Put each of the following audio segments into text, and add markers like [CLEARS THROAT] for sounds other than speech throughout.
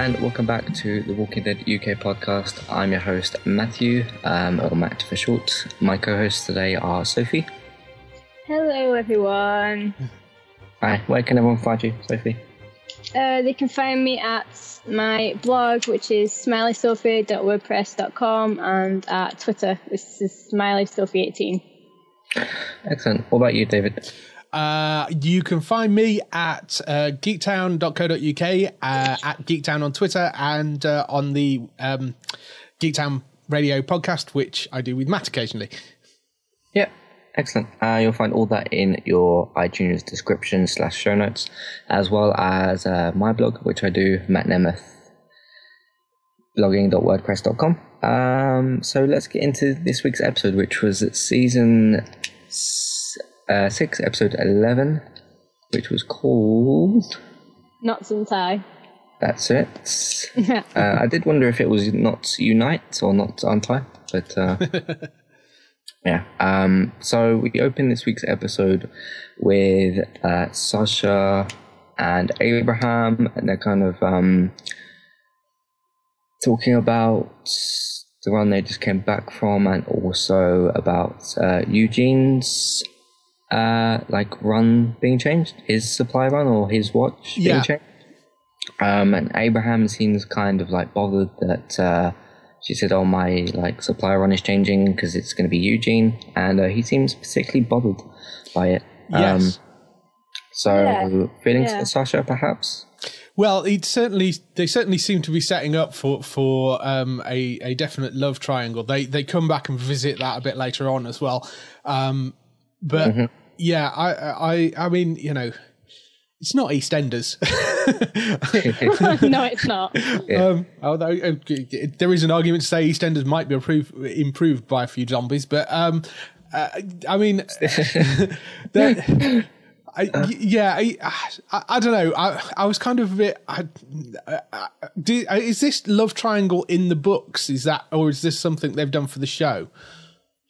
And welcome back to the Walking Dead UK podcast. I'm your host Matthew, um, or Matt for short. My co-hosts today are Sophie. Hello, everyone. Hi, where can everyone find you, Sophie? Uh, they can find me at my blog, which is smileysophie.wordpress.com, and at Twitter, which is smileysophie18. Excellent. What about you, David? Uh, you can find me at uh, geektown.co.uk, uh, at Geektown on Twitter, and uh, on the um, Geektown radio podcast, which I do with Matt occasionally. Yeah, excellent. Uh, you'll find all that in your iTunes description slash show notes, as well as uh, my blog, which I do, Matt Nemeth, blogging.wordpress.com. Um, so let's get into this week's episode, which was season uh, 6, episode 11, which was called. Knots Untie. That's it. [LAUGHS] uh, I did wonder if it was not unite or not untie, but uh, [LAUGHS] yeah. Um, so we open this week's episode with uh, Sasha and Abraham, and they're kind of um, talking about the run they just came back from, and also about uh, Eugene's uh, like run being changed, his supply run or his watch being Yeah. changed. Um, and Abraham seems kind of like bothered that uh, she said, "Oh, my like supply run is changing because it's going to be Eugene," and uh, he seems particularly bothered by it. Yes. Um, so Yeah. feelings Yeah. for Sasha, perhaps. Well, it certainly they certainly seem to be setting up for for um, a a definite love triangle. They they come back and visit that a bit later on as well. Um, but yeah, I I I mean you know. It's not EastEnders. [LAUGHS] no, it's not. um, although uh, there is an argument to say EastEnders might be improved, improved by a few zombies, but um, uh, I mean, [LAUGHS] the- I, yeah, I, I, I don't know. I, I was kind of a bit. I, uh, do, uh, is this love triangle in the books? Is that, or is this something they've done for the show?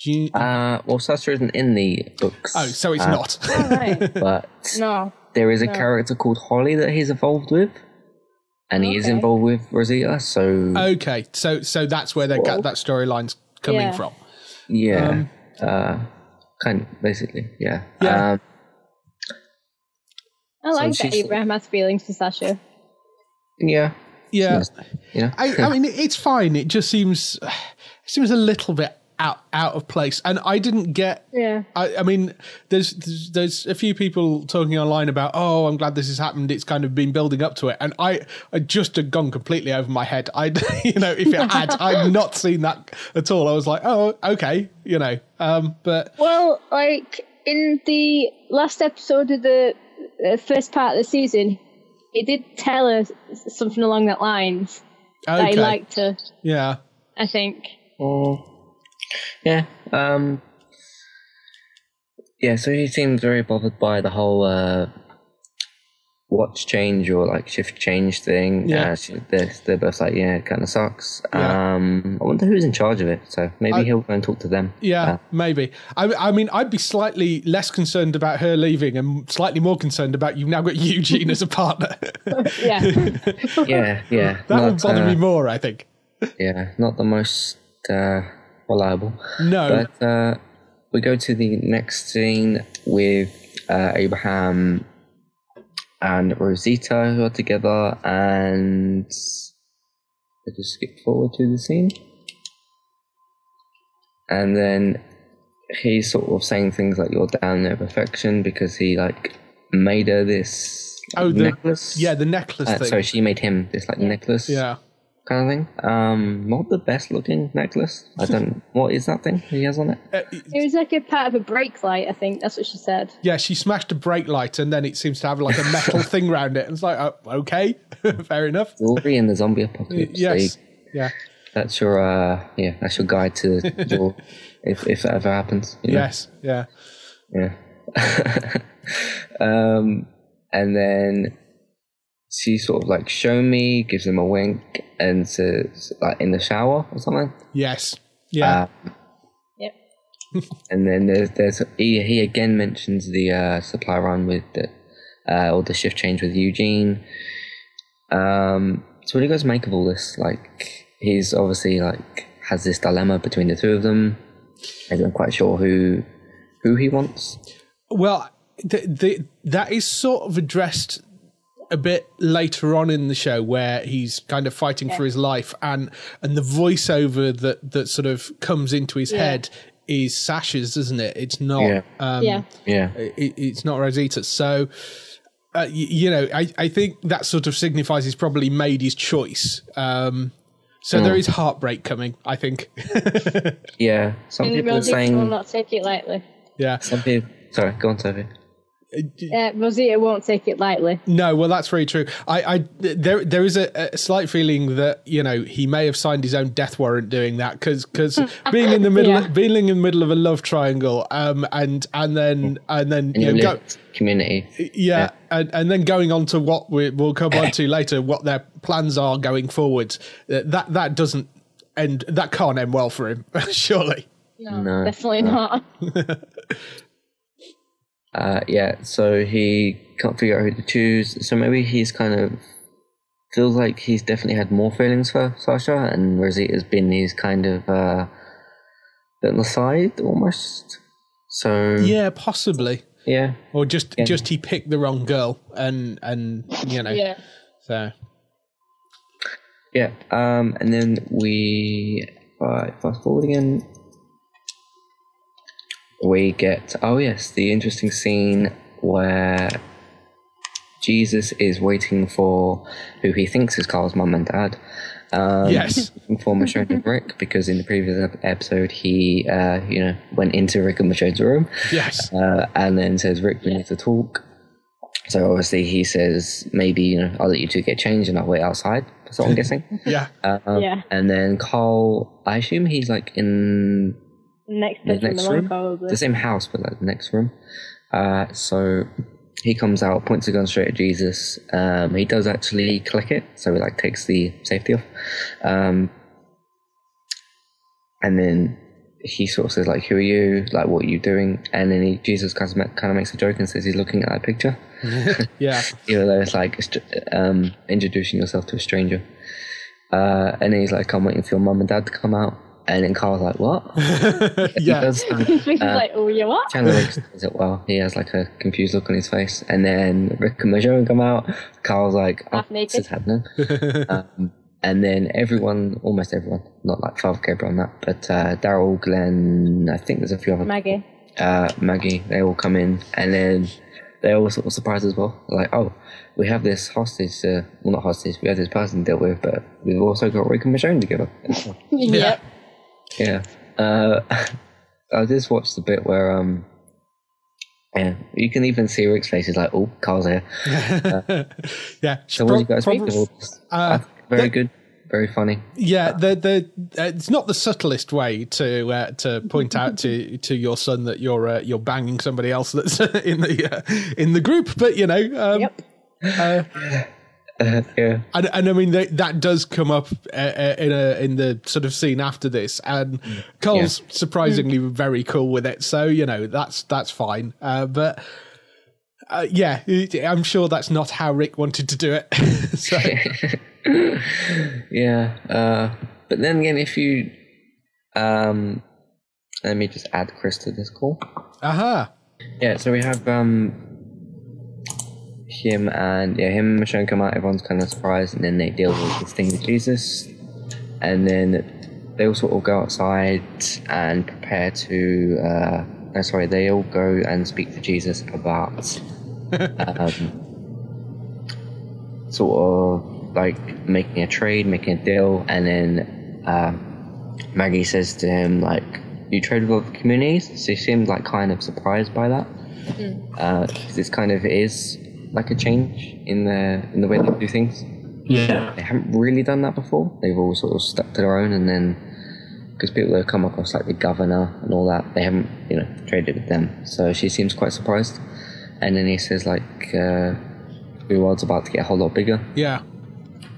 Do you, Uh, well, Sasha isn't in the books. oh, so it's uh, not. [LAUGHS] Right. But No. there is a character called Holly that he's involved with, and he is involved with Rosita. So okay, so so that's where that that storyline's coming Yeah. from. yeah, um, uh, kind of basically, yeah. Yeah. Um, I like that she's- Abraham has feelings for Sasha. yeah, Yeah, yeah. I, I mean, it's fine. It just seems [SIGHS] it seems a little bit out out of place, and I didn't get. Yeah. I, I mean, there's, there's there's a few people talking online about, oh, I'm glad this has happened. It's kind of been building up to it, and I, I just had gone completely over my head. I, [LAUGHS] you know, if it had, I'd [LAUGHS] not seen that at all. I was like, oh, okay, you know, um, but Well, like in the last episode of the uh, first part of the season, he did tell us something along that lines that he liked her. yeah, I think. Oh, yeah. Um, yeah. So he seems very bothered by the whole uh, watch change or like shift change thing. Yeah. Uh, she, they're, they're both like, yeah, it kind of sucks. Yeah. Um, I wonder who's in charge of it. So maybe I- he'll go and talk to them. Yeah, Uh, maybe. I, I mean, I'd be slightly less concerned about her leaving and slightly more concerned about you've now got [LAUGHS] Eugene as a partner. [LAUGHS] Yeah. [LAUGHS] yeah, yeah. that would bother uh, me more, I think. Yeah, not the most uh, reliable. No. But uh, we go to the next scene with uh, Abraham and Rosita who are together, and I just skip forward to the scene, and then he's sort of saying things like "you're down there perfection" because he like made her this Oh, the- necklace. yeah, the necklace Uh, thing. sorry, she made him this like necklace yeah. Kind of thing. Um, not the best looking necklace. I don't. [LAUGHS] what is that thing he has on it? Uh, it was like a part of a brake light, I think. That's what she said. yeah, she smashed a brake light and then it seems to have like a metal [LAUGHS] thing around it. And it's like, oh, okay, [LAUGHS] fair enough. Jewelry in the zombie apocalypse. There you- Yes. Yeah. that's your uh, yeah, that's your guide to your if if that ever happens. you know? Yes. Yeah. Yeah. um, and then she sort of like show me, gives him a wink, and says like in the shower or something. Yes. Yeah. Uh, Yep. [LAUGHS] And then there's there's he, he again mentions the uh, supply run with the uh, or the shift change with Eugene. Um, So what do you guys make of all this? Like, he's obviously like has this dilemma between the two of them. Isn't quite sure who who he wants. Well, the, the, that is sort of addressed a bit later on in the show where he's kind of fighting for his life and and the voiceover that that sort of comes into his head is Sasha's, isn't it? It's not Yeah. um yeah. Yeah, it, it's not Rosita's. So uh, y- you know, I, I think that sort of signifies he's probably made his choice. Um, so there is heartbreak coming, I think. [LAUGHS] yeah. Some And people are Rosita will saying. not take it lightly. yeah. Some people. Sorry, go on, Sophie. Uh, Rosita won't take it lightly. No, well, that's very true. I, I there, there is a, a slight feeling that you know he may have signed his own death warrant doing that because because [LAUGHS] being in the middle, Yeah. being in the middle of a love triangle, um, and and then and then In you know, go, community. yeah, And, and then going on to what we, we'll come on to later, what their plans are going forward. uh, That that doesn't end. That can't end well for him, [LAUGHS] surely. No, No, definitely not. [LAUGHS] Uh, yeah, so he can't figure out who to choose. So maybe he's kind of feels like he's definitely had more feelings for Sasha, and Rosita's been his kind of uh, bit on the side almost. So Yeah, possibly, yeah, or just Yeah. just he picked the wrong girl, and and you know, yeah. so yeah. Um, and then we uh, fast forward again. We get oh yes, the interesting scene where Jesus is waiting for who he thinks is Carl's mum and dad. Um, yes, [LAUGHS] for Michonne and Rick because in the previous episode he, uh, you know, went into Rick and Michonne's room yes, uh, and then says, "Rick, we need to talk." So obviously he says, "Maybe you know, I'll let you two get changed and I'll wait outside." That's what I'm guessing. yeah, Um, Yeah. And then Carl, I assume he's like in Next the next room, probably. the same house, but like the next room. Uh, so he comes out, points a gun straight at Jesus. Um, he does actually click it, so he like takes the safety off. Um, and then he sort of says like, "Who are you? Like, what are you doing?" And then he, Jesus kind of, kind of makes a joke and says he's looking at [LAUGHS] [LAUGHS] that picture, yeah, even though it's like um, introducing yourself to a stranger. Uh, and then he's like, "I'm waiting for your mum and dad to come out." And then Carl's like, "What?" [LAUGHS] Yeah, [LAUGHS] does have- [LAUGHS] He's uh, like, oh, you what? Chandler Riggs does it well. He has like a confused look on his face, and then Rick and Michonne come out. Carl's like, "Oh, Half this is happening." um, and then everyone, almost everyone, not like Father Gabriel on that, but uh, Daryl, Glenn, I think there's a few other, Maggie. uh, Maggie. They all come in, and then they're all sort of surprised as well. Like, oh, we have this hostage, uh, well, not hostage, we have this person to deal with, but we've also got Rick and Michonne together. Yep. Yeah. Uh, [LAUGHS] I just watched the bit where um, yeah, you can even see Rick's face. He's like, "Oh, Carl's here." [LAUGHS] yeah. So, what do you guys think of all this? Uh, very good, very funny. Yeah, the the uh, it's not the subtlest way to uh, to point out to [LAUGHS] to your son that you're uh, you're banging somebody else that's in the uh, in the group, but you know, um, Yep. Uh, yeah, and, and I mean that, that does come up uh, uh, in a in the sort of scene after this, and Carl's surprisingly very cool with it. So you know that's that's fine, uh, but. Uh, yeah, I'm sure that's not how Rick wanted to do it. [LAUGHS] so, [LAUGHS] yeah. Uh, but then again, if you um, let me just add Chris to this call. aha, Uh-huh. Yeah, so we have um him and yeah him and Michonne come out. Everyone's kind of surprised, and then they deal with this thing with Jesus, and then they all sort of go outside and prepare to. Uh, no, sorry, they all go and speak to Jesus about [LAUGHS] um, sort of like making a trade, making a deal, and then um, Maggie says to him like, "You trade with other communities." So he seemed like kind of surprised by that because this kind of is like a change in the in the way they do things. Yeah. They haven't really done that before. They've all sort of stuck to their own, and then because people have come across like the governor and all that, they haven't you know traded with them. So she seems quite surprised, and then he says like, uh, "The world's about to get a whole lot bigger." yeah.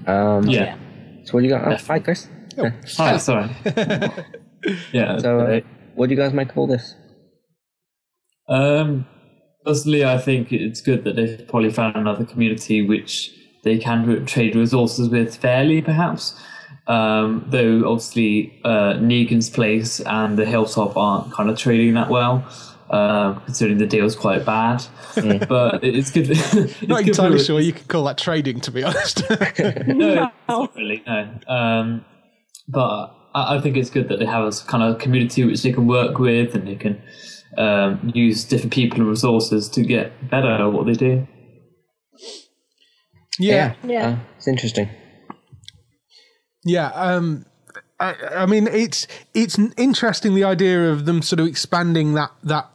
Um, Yeah. So what do you got? Oh, hi, Chris. Oh, Hi, sorry. [LAUGHS] yeah. So uh, what do you guys make of all this? Um, personally, I think it's good that they've probably found another community which they can trade resources with fairly, perhaps. Um, though obviously uh, Negan's place and the Hilltop aren't kind of trading that well, uh, considering the deal's quite bad. [LAUGHS] but it's good. [LAUGHS] it's Not good entirely sure you can call that trading, to be honest. [LAUGHS] no, it's not really. No. Um, but I, I think it's good that they have a kind of community which they can work with and they can um, use different people and resources to get better at what they do. yeah, Yeah. Uh, it's interesting. Yeah, um, I, I mean it's it's interesting the idea of them sort of expanding that that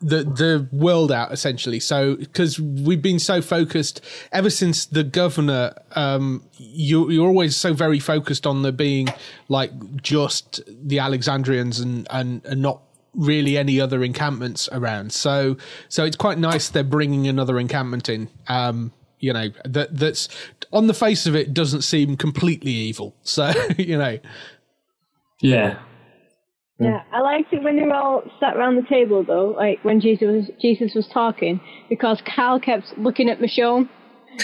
the the world out essentially. So because we've been so focused ever since the governor, um, you you're always so very focused on there being like just the Alexandrians and and, and not really any other encampments around. So so it's quite nice they're bringing another encampment in. Um, you know that that's on the face of it doesn't seem completely evil. So [LAUGHS] you know, Yeah. Yeah, I liked it when they were all sat around the table though, like when Jesus was Jesus was talking, because Carl kept looking at Michonne,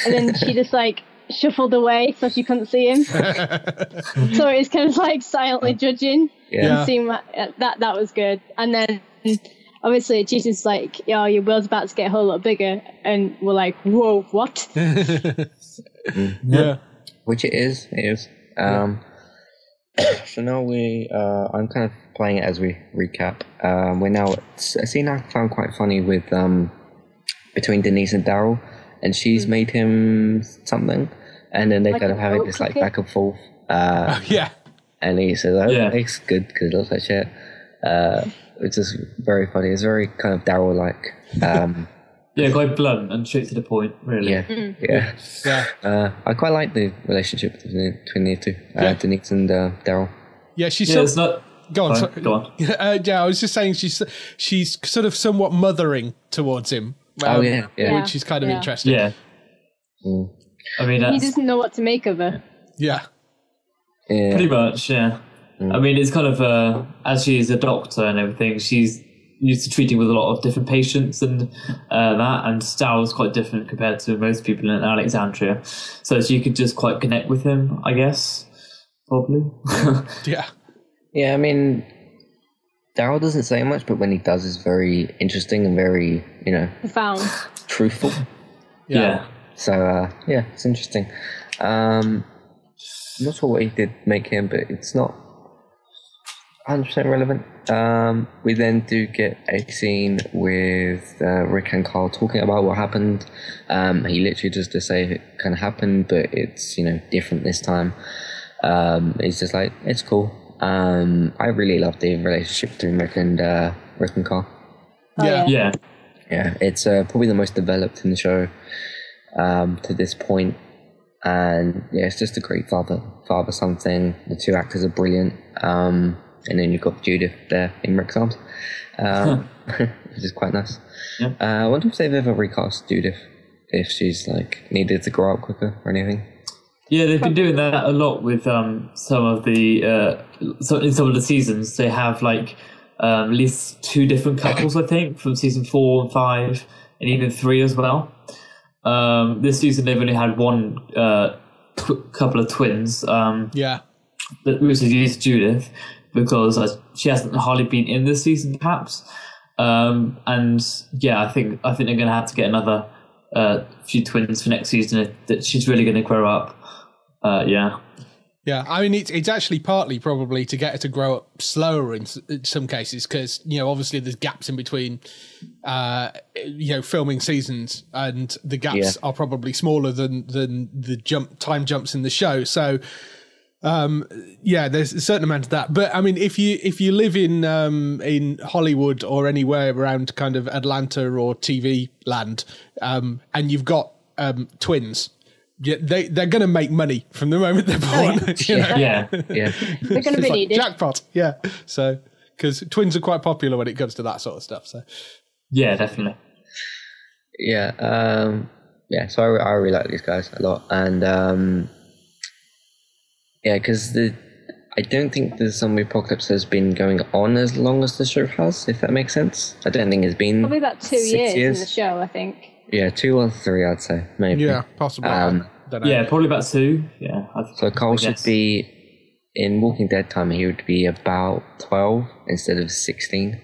and then she just like shuffled away so she couldn't see him. [LAUGHS] so it's kind of like silently judging. Yeah. and seeing what, uh, that that was good. And then obviously Jesus is like, "Yo, your world's about to get a whole lot bigger," and we're like, "Whoa, what?" [LAUGHS] yeah, Which it is. It is. Um, [COUGHS] so now we, uh, I'm kind of playing it as we recap. Um, we're now at a scene I found quite funny with um, between Denise and Daryl, and she's made him something, and then they Like kind of having goat this like cookie? back and forth. Uh, [LAUGHS] yeah. And he says, "Oh, Yeah. it's good because it looks like shit." Uh, which is very funny. It's very kind of Daryl like. Um, [LAUGHS] Yeah, quite blunt and straight to the point, really. yeah, yeah. Yeah, Uh, I quite like the relationship between between the two, uh, Yeah. Denise and uh, Daryl. yeah. She's Yeah, so- it's not. Go on, Sorry, sorry. go on. [LAUGHS] Uh, yeah, I was just saying she's she's sort of somewhat mothering towards him. Oh, um, yeah, yeah. which is kind of Yeah. interesting. Yeah. Mm. I mean, he doesn't know what to make of her. Yeah, Yeah. pretty much, yeah. I mean, it's kind of, uh, as she's a doctor and everything, she's used to treating with a lot of different patients and uh, that, and Daryl's quite different compared to most people in Alexandria. So she could just quite connect with him, I guess, probably. [LAUGHS] yeah, Yeah, I mean, Daryl doesn't say much, but when he does, it's very interesting and very, you know, Profound. truthful. yeah. So, uh, yeah, it's interesting. Um, I'm not sure what he did make him, but it's not 100% relevant. Um, we then do get a scene with uh, Rick and Carl talking about what happened. Um, he literally just to say it kind of happened, but it's, you know, different this time. Um, he's just like, it's cool. Um, I really love the relationship between Rick and, uh, Rick and Carl. Oh, Yeah. Yeah. Yeah, it's uh, probably the most developed in the show um, to this point, and yeah, it's just a great father father son thing. The two actors are brilliant, um, and then you've got Judith there in Rick's arms, um, [LAUGHS] which is quite nice. Yeah. Uh, I wonder if they've ever recast Judith, if she's like needed to grow up quicker or anything. Yeah, they've been doing that a lot with um, some of the uh, so in some of the seasons. They have like um, at least two different couples, I think, from season four and five, and even three as well. Um, this season they've only had one uh, tw- couple of twins, um, yeah, that- which is Judith because uh, she hasn't hardly been in this season, perhaps. Um, and yeah, I think I think they're going to have to get another uh, few twins for next season. That she's really going to grow up. Uh, yeah. Yeah. I mean, it's it's actually partly probably to get her to grow up slower in, in some cases because you know obviously there's gaps in between, uh, you know, filming seasons, and the gaps Yeah. are probably smaller than than the jump time jumps in the show. So. Um, yeah, there's a certain amount of that, but I mean, if you if you live in um, in Hollywood or anywhere around kind of Atlanta or TV land, um, and you've got um, twins, yeah, they they're going to make money from the moment they're born. [LAUGHS] you know? Yeah. Yeah, They're going to be It's like needed. jackpot. Yeah, so because twins are quite popular when it comes to that sort of stuff. So Yeah, definitely. yeah, um, yeah. So I, I really like these guys a lot, and um, yeah, because the I don't think the zombie apocalypse has been going on as long as the show has, if that makes sense. I don't think it's been Probably about two six years, years. in the show, I think. Yeah, two or three, I'd say maybe. yeah, possibly. Um, Yeah, probably about two. Yeah. I, So Carl should be in Walking Dead time. He would be about twelve instead of sixteen.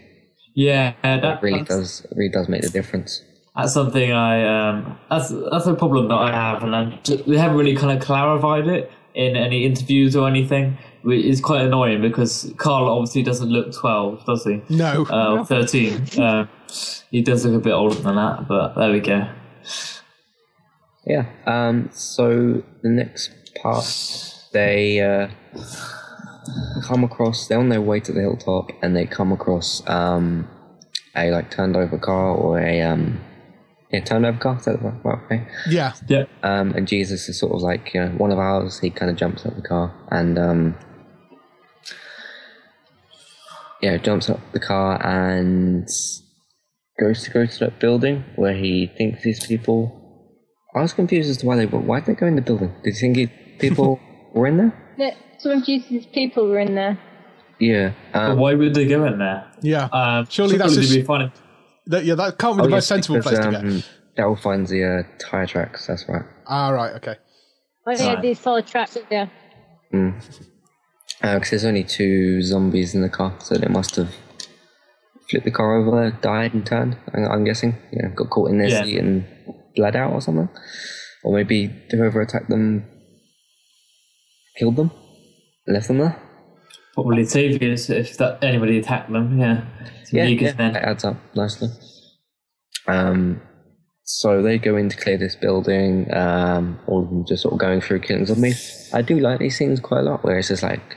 Yeah, That that really does really does make the difference. that's something I um that's that's a problem that I have, and I'm, they haven't really kind of clarified it in any interviews or anything. Which is quite annoying because Carl obviously doesn't look twelve, does he? No. Uh, thirteen. [LAUGHS] Uh, he does look a bit older than that, but there we go. Yeah. Um. So the next part, they uh, come across. They're on their way to the hilltop, and they come across um a like turned over car or a um yeah turned over car. Is that the right way? yeah. Yeah. Um, and Jesus is sort of like you know, one of ours. He kind of jumps out the car and um, yeah, jumps up the car and goes to go to that building where he thinks these people. I was confused as to why they why did they go in the building? Did you think he, people [LAUGHS] were in there? Yeah, Some of Jesus' people were in there. Yeah. But Um, why would they go in there? Yeah. Um, Surely that's they'd just- be finding. That, yeah, that can't be oh, the most yes, sensible because, place to go. um, Daryl finds the uh, tire tracks. That's right. Ah, right. Okay. Oh, yeah, Right. these solid tracks. Yeah. Because Uh, there's only two zombies in the car, so they must have flipped the car over, died, and turned. I'm guessing. You know, got caught in their Yeah. seat and bled out or something. Or maybe whoever attacked them killed them, left them there. Probably saviors if that anybody attacked them. Yeah. Some Yeah, yeah, men. that adds up nicely. Um, so they go in to clear this building. Um, all of them just sort of going through killing zombies. I do like these scenes quite a lot, where it's just like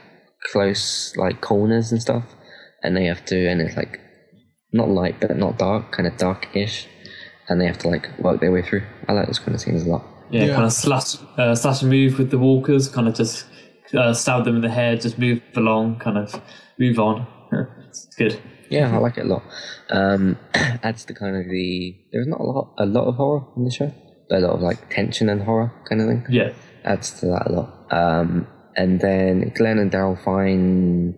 close, like corners and stuff, and they have to, and it's like not light but not dark, kind of dark-ish, and they have to like work their way through. I like those kind of scenes a lot. Yeah, Yeah. kind of slash, uh, slash and move with the walkers, kind of just uh, stab them in the head, just move along, kind of move on. [LAUGHS] it's good. Yeah, I like it a lot. Um, [CLEARS THROAT] adds to kind of the there's not a lot a lot of horror in the show, but a lot of like tension and horror kind of thing. Yeah. adds to that a lot. Um, and then Glenn and Daryl find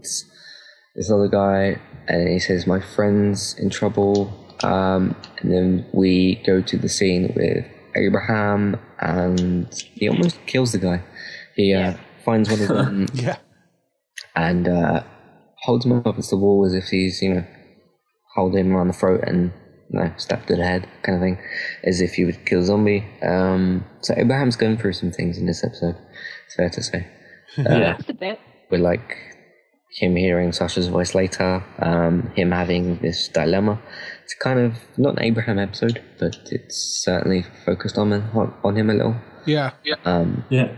this other guy, and he says, "My friend's in trouble." Um, and then we go to the scene with Abraham, and he almost kills the guy. He uh, Yeah. finds one of [LAUGHS] them Yeah. and uh, holds him up against the wall as if he's, you know, holding him around the throat and you know, stabbed to the head, kind of thing, as if he would kill a zombie. Um, so Abraham's going through some things in this episode. It's fair to say. yeah. Just a bit. With like him hearing Sasha's voice later, um, him having this dilemma. It's kind of not an Abraham episode, but it's certainly focused on him, on him a little. Yeah. Um, Yeah.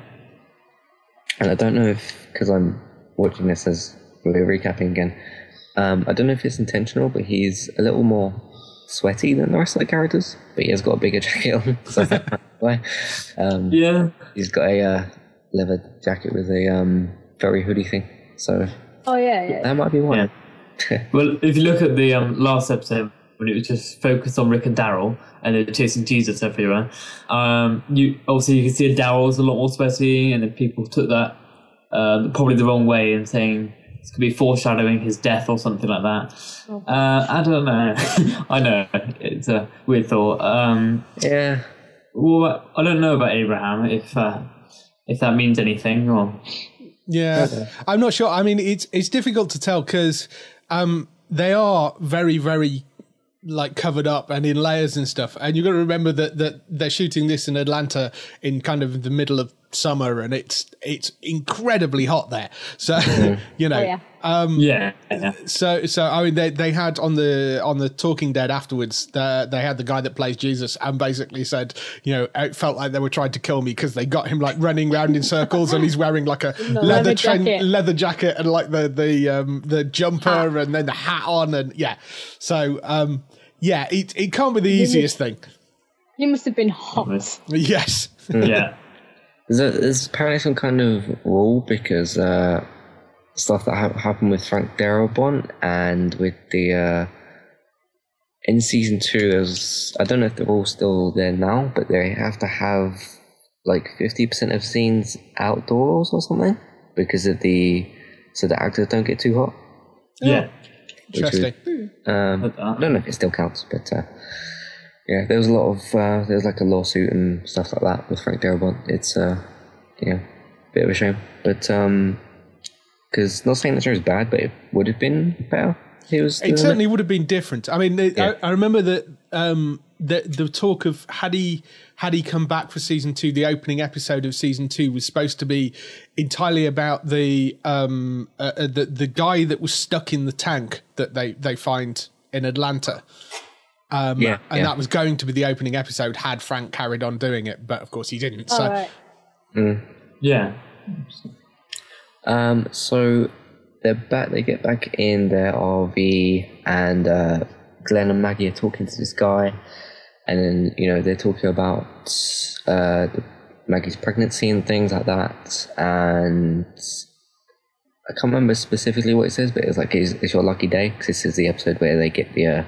and I don't know if because I'm watching this as we're recapping again. Um, I don't know if it's intentional, but he's a little more sweaty than the rest of the characters. But he has got a bigger [LAUGHS] jacket on, so that's why. Um, Yeah. He's got a uh, leather jacket with a um, very hoodie thing, so Oh yeah, yeah. that might be why. [LAUGHS] Well, if you look at the um, last episode when it was just focused on Rick and Daryl and they're chasing Jesus everywhere, um, you obviously you can see Daryl's a lot more sweaty, and then people took that um, probably the wrong way and saying it's going to be foreshadowing his death or something like that. Uh, I don't know. [LAUGHS] I know it's a weird thought. Um, yeah, well, I don't know about Abraham if uh, if that means anything or. Yeah, [LAUGHS] I'm not sure. I mean, it's it's difficult to tell because um, they are very, very like covered up and in layers and stuff. And you've got to remember that that they're shooting this in Atlanta in kind of the middle of summer, and it's it's incredibly hot there. So [LAUGHS] you know, Oh, yeah. Um, Yeah, yeah. so so I mean they they had on the on the Talking Dead afterwards the, they had the guy that plays Jesus and basically said you know it felt like they were trying to kill me because they got him like running around in circles and he's wearing like a [LAUGHS] leather leather tren- jacket. leather jacket and like the the um the jumper and then the hat on and yeah so um yeah it it can't be the easiest thing You must have been hot. [LAUGHS] yes yeah. There's, a, there's apparently some kind of rule because uh, stuff that ha- happened with Frank Darabont and with the uh, in season two. There's I don't know if they're all still there now, but they have to have like fifty percent of scenes outdoors or something because of the so the actors don't get too hot. Yeah. which is- interesting Um, uh, I don't know if it still counts, but uh, yeah, there was a lot of uh, there was like a lawsuit and stuff like that with Frank Darabont. It's uh, yeah, bit of a shame, but um, because not saying the show is bad, but it would have been better. It was. It certainly would have been different. I mean, it, Yeah. I, I remember that um, the the talk of had he had he come back for season two, the opening episode of season two was supposed to be entirely about the um uh, uh, the the guy that was stuck in the tank that they they find in Atlanta. Um, Yeah, and yeah. that was going to be the opening episode had Frank carried on doing it, but of course he didn't. So All right. Yeah. Um, so they're back. They get back in their RV, and uh, Glenn and Maggie are talking to this guy, and then you know they're talking about uh, the, Maggie's pregnancy and things like that. And I can't remember specifically what it says, but it's like it's, it's your lucky day because this is the episode where they get the uh,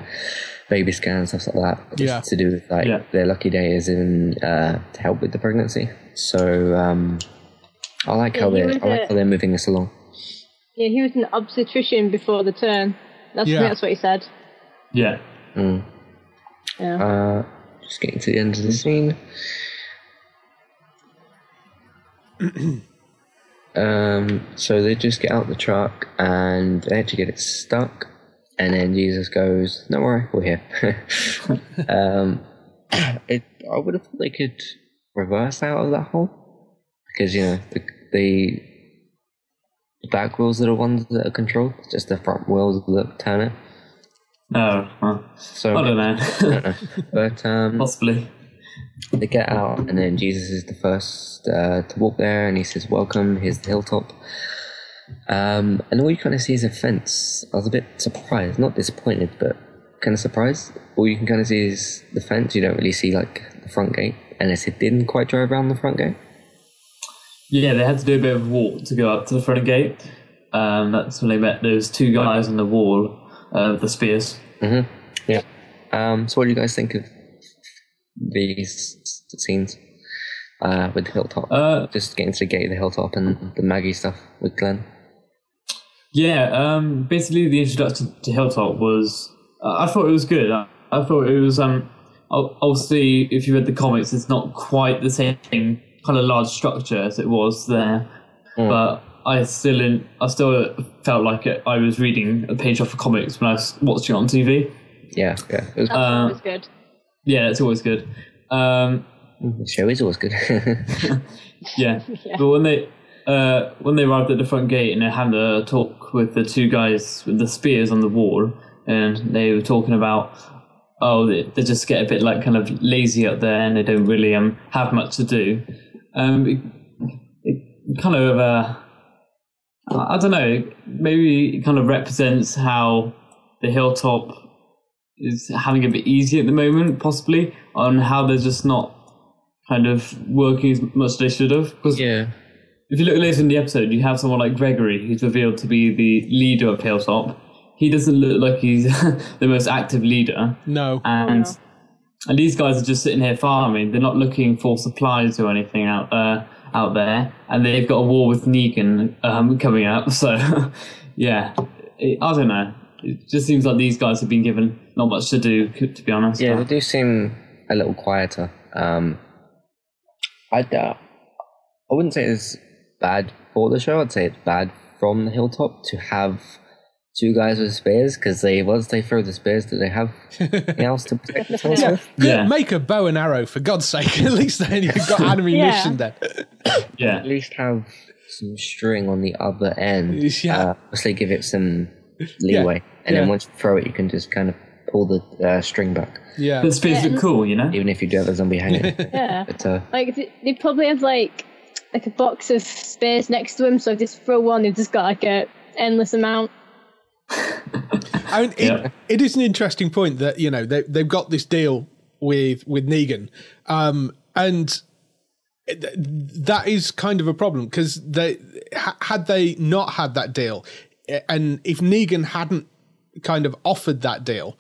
baby scan and stuff like that. Yeah. to do with like Yeah. their lucky day is in uh, to help with the pregnancy. So um, I like how Yeah, he they're I like a- how they're moving this along. Yeah, he was an obstetrician before the turn. That's, Yeah. that's what he said. Yeah. Yeah. Uh, just getting to the end of the scene. [CLEARS THROAT] um, so they just get out the truck and they actually get it stuck, and then Jesus goes, "Don't worry, we're here." [LAUGHS] [LAUGHS] um, it, I would have thought they could reverse out of that hole because you know the the back wheels are the ones that are controlled, It's just the front wheels that turn it. Oh, well, So I don't know. I don't know. But um, Possibly. they get out, and then Jesus is the first uh, to walk there, and he says, "Welcome." Here's the hilltop. Um, and all you kind of see is a fence. I was a bit surprised, not disappointed, but kind of surprised. All you can kind of see is the fence. You don't really see like the front gate, unless it didn't quite drive around the front gate. Yeah, they had to do a bit of a walk to go up to the front gate. Um, that's when they met those two guys on the wall, uh, with the spears. Yeah. Um, so, what do you guys think of these scenes uh, with the hilltop? Uh, Just getting to the gate of the hilltop and the Maggie stuff with Glenn. Yeah, um, basically the introduction to Hilltop was. Uh, I thought it was good. I, I thought it was. Um, ob- obviously, if you read the comics, it's not quite the same kind of large structure as it was there, but I still, in, I still felt like it, I was reading a page off of comics when I was watching it on TV. Yeah, yeah. It was, That uh, good. Yeah, it's always good. Um, the show is always good. [LAUGHS] [LAUGHS] [LAUGHS] Yeah. But when they uh, when they arrived at the front gate and they had a talk with the two guys with the spears on the wall, and they were talking about oh they, they just get a bit like kind of lazy up there and they don't really um have much to do. Um, it, it kind of uh, I I don't know maybe it kind of represents how the hilltop is having a bit easy at the moment, possibly on how they're just not kind of working as much as they should have. Because yeah. if you look later in the episode, you have someone like Gregory, who's revealed to be the leader of Hilltop. He doesn't look like he's [LAUGHS] the most active leader, no, and no. And these guys are just sitting here farming. They're not looking for supplies or anything out uh, out there, and they've got a war with Negan um, coming up. [LAUGHS] So, yeah, it, I don't know. It just seems like these guys have been given not much to do, to be honest. Yeah, they do seem a little quieter. Um, I, uh, I wouldn't say it's bad for the show. I'd say it's bad from the hilltop to have two guys with spears because they once they throw the spears, do they have [LAUGHS] anything else to protect themselves Yeah. with? Yeah. make a bow and arrow for God's sake. [LAUGHS] At least then you've got ammunition. Then [COUGHS] yeah. At least have some string on the other end. [LAUGHS] Yeah. Uh, obviously, give it some leeway, and Yeah. then once you throw it, you can just kind of pull the uh, string back, yeah, But the spears Yeah. look cool, you know? even if you do have a zombie hanging. Yeah. but uh, Like they, they probably have like like a box of spears next to him, so if they just throw one, they've just got like a endless amount. [LAUGHS] I mean, it, Yeah. it is an interesting point that you know they they've got this deal with with Negan, um, and th- that is kind of a problem because they ha- had they not had that deal, eh, and if Negan hadn't kind of offered that deal,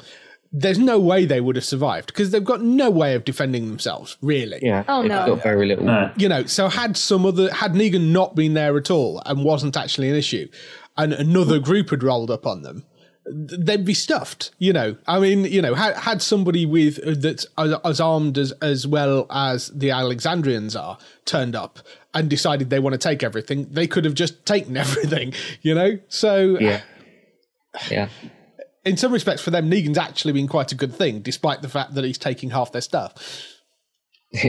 there's no way they would have survived because they've got no way of defending themselves, really. yeah, Oh, they've no. got very little. No. You know, so had some other had Negan not been there at all and wasn't actually an issue, and another group had rolled up on them, they'd be stuffed. You know, I mean, you know, had, had somebody with uh, that's as, as armed as as well as the Alexandrians are turned up and decided they want to take everything, they could have just taken [LAUGHS] everything. You know, so Yeah. Yeah. in some respects, for them, Negan's actually been quite a good thing, despite the fact that he's taking half their stuff. [LAUGHS]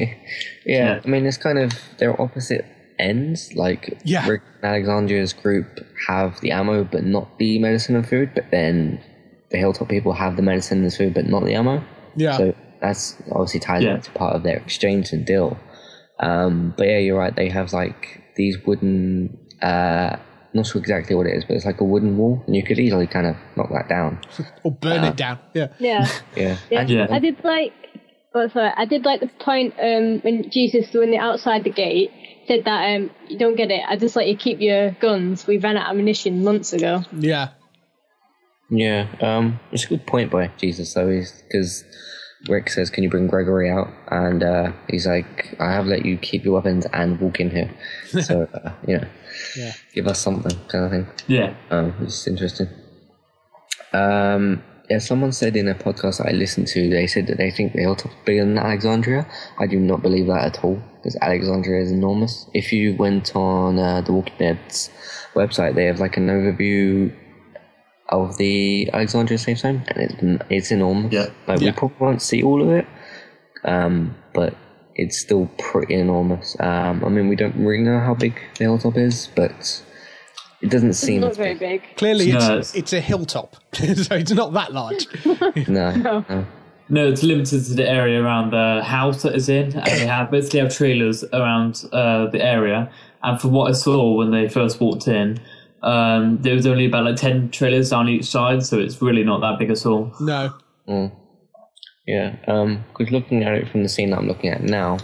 yeah, I mean, it's kind of they're opposite ends. Like, Yeah. Rick and Alexandria's group have the ammo, but not the medicine and food. But then the Hilltop people have the medicine and the food, but not the ammo. Yeah, So that's obviously ties Yeah. into part of their exchange and deal. Um, but yeah, you're right. They have like these wooden. Uh, not sure exactly what it is, but it's like a wooden wall, and you could easily kind of knock that down. or burn it down. Yeah, Yeah. Yeah. [LAUGHS] Yeah. And- Yeah. I did like. Oh, sorry. I did like the point um, when Jesus, when they're outside the gate, said that um, you don't get it. I just let you keep your guns. We ran out of ammunition months ago. yeah, Yeah, um, it's a good point by Jesus though, because Rick says, "Can you bring Gregory out?" And uh, he's like, "I have let you keep your weapons and walk in here, [LAUGHS] so uh, you know, Yeah. give us something," kind of thing. Yeah. Um, it's interesting. Um, yeah, someone said in a podcast that I listened to, they said that they think the hilltop's bigger than Alexandria. I do not believe that at all, because Alexandria is enormous. If you went on uh, the Walking Dead's website, they have like an overview of the Alexandria safe zone, and it's it's enormous. Yeah. Like Yeah. we probably won't see all of it, um, but it's still pretty enormous. Um, I mean, we don't really know how big the hilltop is, but it doesn't It's seem not very big. big. clearly No, it's it's- it's a hilltop, [LAUGHS] so it's not that large. [LAUGHS] [LAUGHS] No, no. No, it's limited to the area around the house that it's in, and they have basically have trailers around uh, the area. And from what I saw when they first walked in, um, there was only about like ten trailers on each side, so it's really not that big at all. No, Mm. Yeah, um, because looking at it from the scene that I'm looking at now,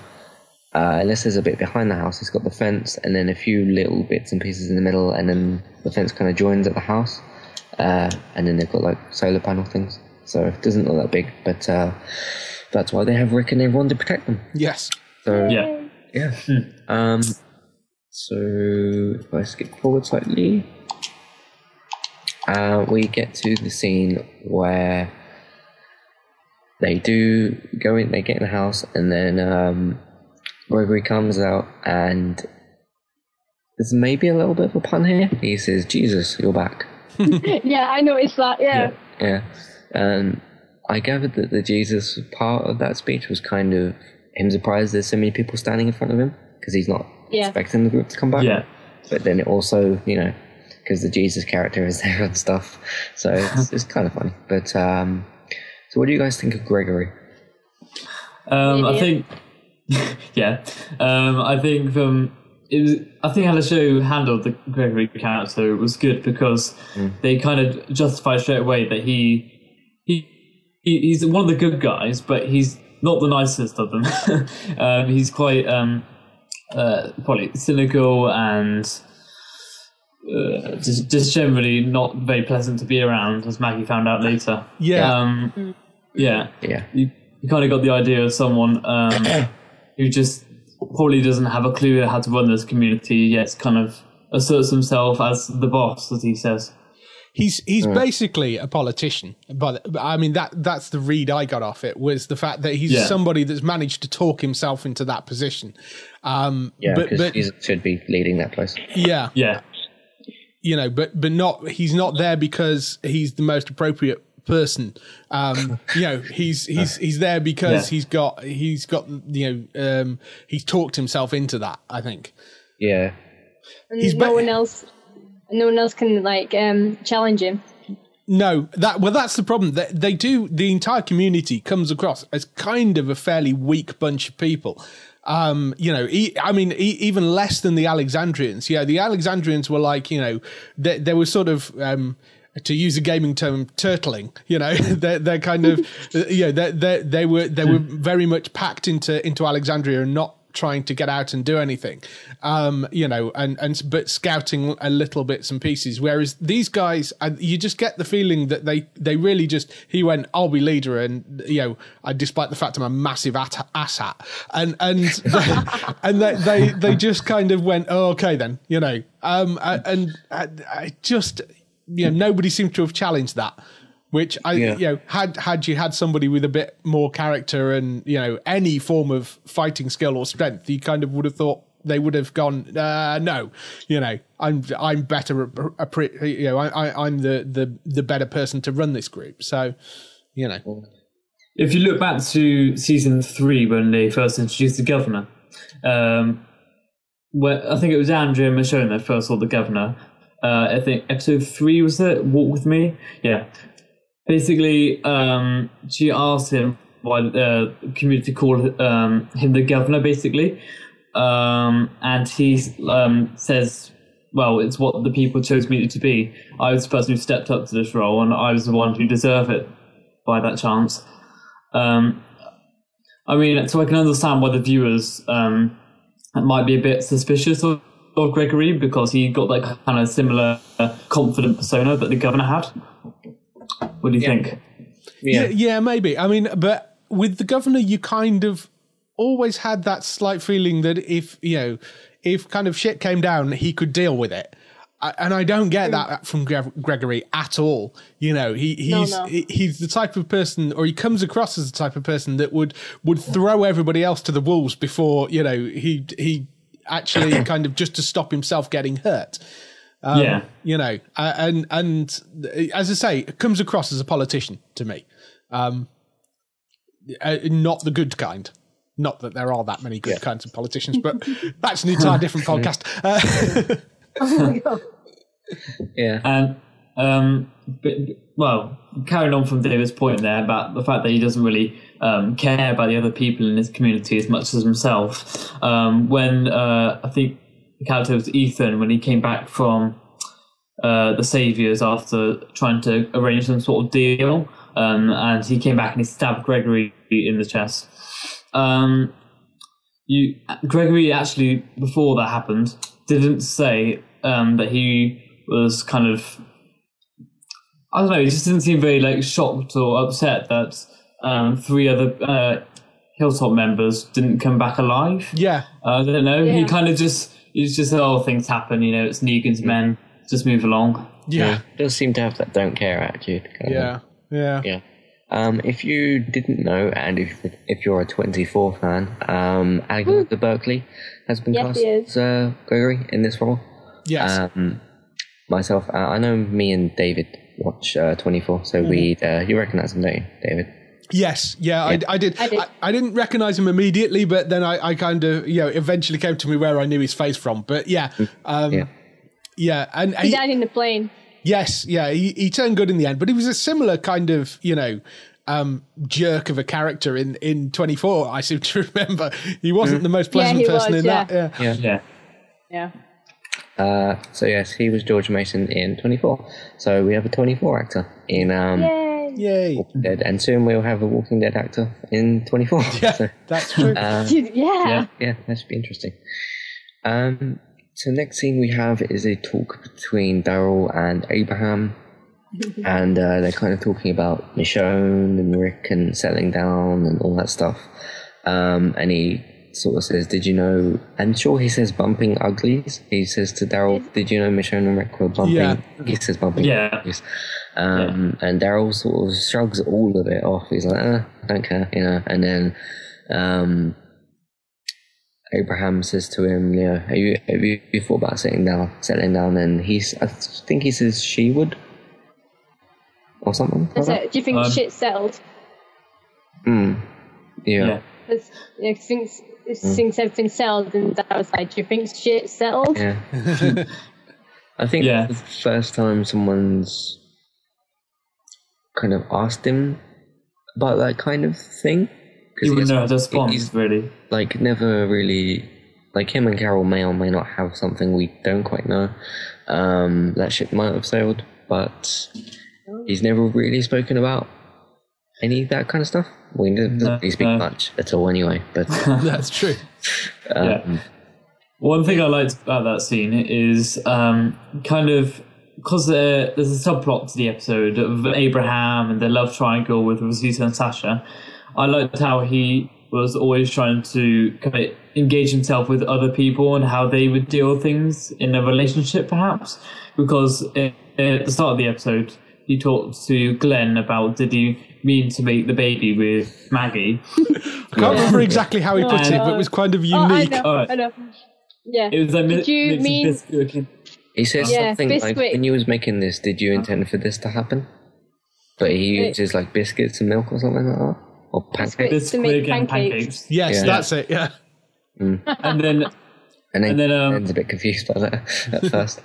uh, unless there's a bit behind the house, it's got the fence and then a few little bits and pieces in the middle, and then the fence kind of joins at the house, uh, and then they've got like solar panel things. So it doesn't look that big, but uh, that's why they have Rick and everyone to protect them. yes, So Yeah. yeah. Um, so if I skip forward slightly, uh, we get to the scene where they do go in, they get in the house, and then um, Gregory comes out, and there's maybe a little bit of a pun here. He says, "Jesus, you're back." [LAUGHS] yeah, I noticed that. Yeah. Yeah. And I gathered that the Jesus part of that speech was kind of him surprised there's so many people standing in front of him because he's not Yeah. expecting the group to come back. Yeah, But then it also, you know, because the Jesus character is [LAUGHS] there and stuff. So it's, it's kind of funny. But, um, so what do you guys think of Gregory? um, I think. [LAUGHS] yeah, um, I think um, it was. I think how the show handled the Gregory character was good because they kind of justified straight away that he he, he he's one of the good guys, but he's not the nicest of them. [LAUGHS] um, he's quite um, uh, probably cynical and uh, just, just generally not very pleasant to be around, as Maggie found out later. Yeah. Um, yeah. Yeah. You, you kind of got the idea of someone um, [COUGHS] who just probably doesn't have a clue how to run this community, yet kind of asserts himself as the boss, as he says. He's he's basically a politician. But I mean that that's the read I got off it was the fact that he's Yeah. somebody that's managed to talk himself into that position. Um, Yeah, but because but Jesus should be leading that place. yeah, Yeah. you know, but but not he's not there because he's the most appropriate person. Um, [LAUGHS] you know, he's he's he's there because Yeah. he's got he's got you know um, he's talked himself into that. I think. Yeah. And He's no ba- one else, no one else can like um, challenge him. No, that well, that's the problem. They, they do. The entire community comes across as kind of a fairly weak bunch of people. Um, you know, e- I mean, e- even less than the Alexandrians. Yeah, the Alexandrians were like, you know, they, they were sort of. Um, to use a gaming term, turtling. You know, [LAUGHS] they're they're kind of, [LAUGHS] you know, they they they were they were very much packed into into Alexandria and not trying to get out and do anything. Um, you know, and and but scouting a little bits and pieces. Whereas these guys, you just get the feeling that they they really just he went, I'll be leader, and you know, I, despite the fact I'm a massive at, ass hat, and and they, [LAUGHS] and they, they they just kind of went, oh, okay then, you know, um, and I, I just you know nobody seemed to have challenged that. Which I Yeah. you know had had you had somebody with a bit more character and you know any form of fighting skill or strength, you kind of would have thought they would have gone uh, no, you know I'm I'm better, a, a, you know I, I I'm the the the better person to run this group. So you know If you look back to season three when they first introduced the governor, um, where I think it was Andrea Michonne that first saw the governor. Uh, I think episode three was it? Walk with me. Yeah. Basically, um, she asked him why the community called um, him the governor, basically, um, and he um, says, "Well, it's what the people chose me to be. I was the person who stepped up to this role, and I was the one who deserved it by that chance." Um, I mean, so I can understand why the viewers um, might be a bit suspicious of, of Gregory because he got that kind of similar uh, confident persona that the governor had. What do you think? Yeah, yeah, maybe. I mean, but with the governor, you kind of always had that slight feeling that if you know, if kind of shit came down, he could deal with it. I- And I don't get mm. that from Gre- Gregory at all. You know, he he's no. he- he's the type of person, or he comes across as the type of person that would would throw everybody else to the wolves before you know he he actually [COUGHS] kind of just to stop himself getting hurt yeah. you know, uh, and and as I say, it comes across as a politician to me, um, uh, not the good kind. Not that there are that many good kinds of politicians, but that's an entire different podcast. Uh, Oh my god. Yeah. And um, but, well, carrying on from David's point there about the fact that he doesn't really um, care about the other people in his community as much as himself. Um, when uh, I think the character was Ethan, when he came back from uh, the Saviors after trying to arrange some sort of deal, um, and he came back and he stabbed Gregory in the chest. Um, you Gregory actually before that happened didn't say um, that he was kind of I don't know. He just didn't seem very like shocked or upset that um, three other uh, Hilltop members didn't come back alive. yeah, Uh, I don't know. He kind of just he's just oh things happen. You know, it's Negan's men. Just move along. yeah, Does seem to have that don't care attitude. kind of. yeah, yeah. Yeah. Um, if you didn't know, and if if you're a 24 fan, um, Alexander Berkeley has been Yes, cast as uh, Gregory in this role. Yes, Um, myself, uh, I know me and David watch uh, 24, so we uh, you recognise him, don't you, David? Yes, yeah. I, I did. I, I did. I, didn't recognize him immediately, but then I, I kind of, you know, eventually came to me where I knew his face from. But yeah, um, Yeah. yeah, and He he- died in the plane. Yes, yeah, he, he turned good in the end, but he was a similar kind of, you know, um, jerk of a character in, in 24. I seem to [LAUGHS] remember he wasn't the most pleasant he person was, in yeah. that. Yeah. Yeah. Yeah. Uh, so yes, he was George Mason in 24. So we have a 24 actor in um, Yay. Yay. Walking Dead, and soon we'll have a Walking Dead actor in 24. [LAUGHS] Yeah, So, that's true. [LAUGHS] um, yeah. Yeah. yeah, that should be interesting. Um, so next scene we have is a talk between Daryl and Abraham, [LAUGHS] and uh, they're kind of talking about Michonne and Rick and settling down and all that stuff. Um, and he sort of says, "Did you know?" I'm sure he says bumping uglies. He says to Daryl, "Did you know Michonne and Rick were bumping?" Yeah. He says bumping Yeah. uglies. Um, And Daryl sort of shrugs all of it off. He's like, eh, "I don't care," you know. And then um, Abraham says to him, "Yeah, have you have you, you thought about settling down, settling down?" And he's, I think he says she would, or something. like That's that. Do you think Um, shit's settled? Mm. Yeah. Yeah. Because yeah, thinks thinks everything's settled, and that was like, do you think shit's settled? Yeah. [LAUGHS] I think Yeah. the first time someone's kind of asked him about that kind of thing. 'Cause You wouldn't he's- know how to he's really. like never really like him and Carol may or may not have something we don't quite know. Um, that ship might have sailed, but he's never really spoken about any of that kind of stuff. We didn't No, really speak no. much at all, anyway. But [LAUGHS] that's true. [LAUGHS] um, Yeah. One thing I liked about that scene is um, kind of because there, uh, there's a subplot to the episode of Abraham and the love triangle with Rosita and Sasha. I liked how he was always trying to kind of engage himself with other people and how they would deal with things in a relationship, perhaps. Because uh, at the start of the episode, he talked to Glenn about did he mean to make the baby with Maggie. I can't remember exactly how he put it, but it was kind of Oh, I unique. know. Alright. I know. Yeah. It was like Did you mixing mean- biscuit with- He says Yeah, something like, biscuit. when you was making this, did you intend for this to happen? But he It- uses like biscuits and milk or something like that? Or pancakes? Biscuits. To make biscuit and pancakes. yes, Yeah. that's it. Yeah. and then And then, And then, um, Ben's a bit confused by that [LAUGHS] at first.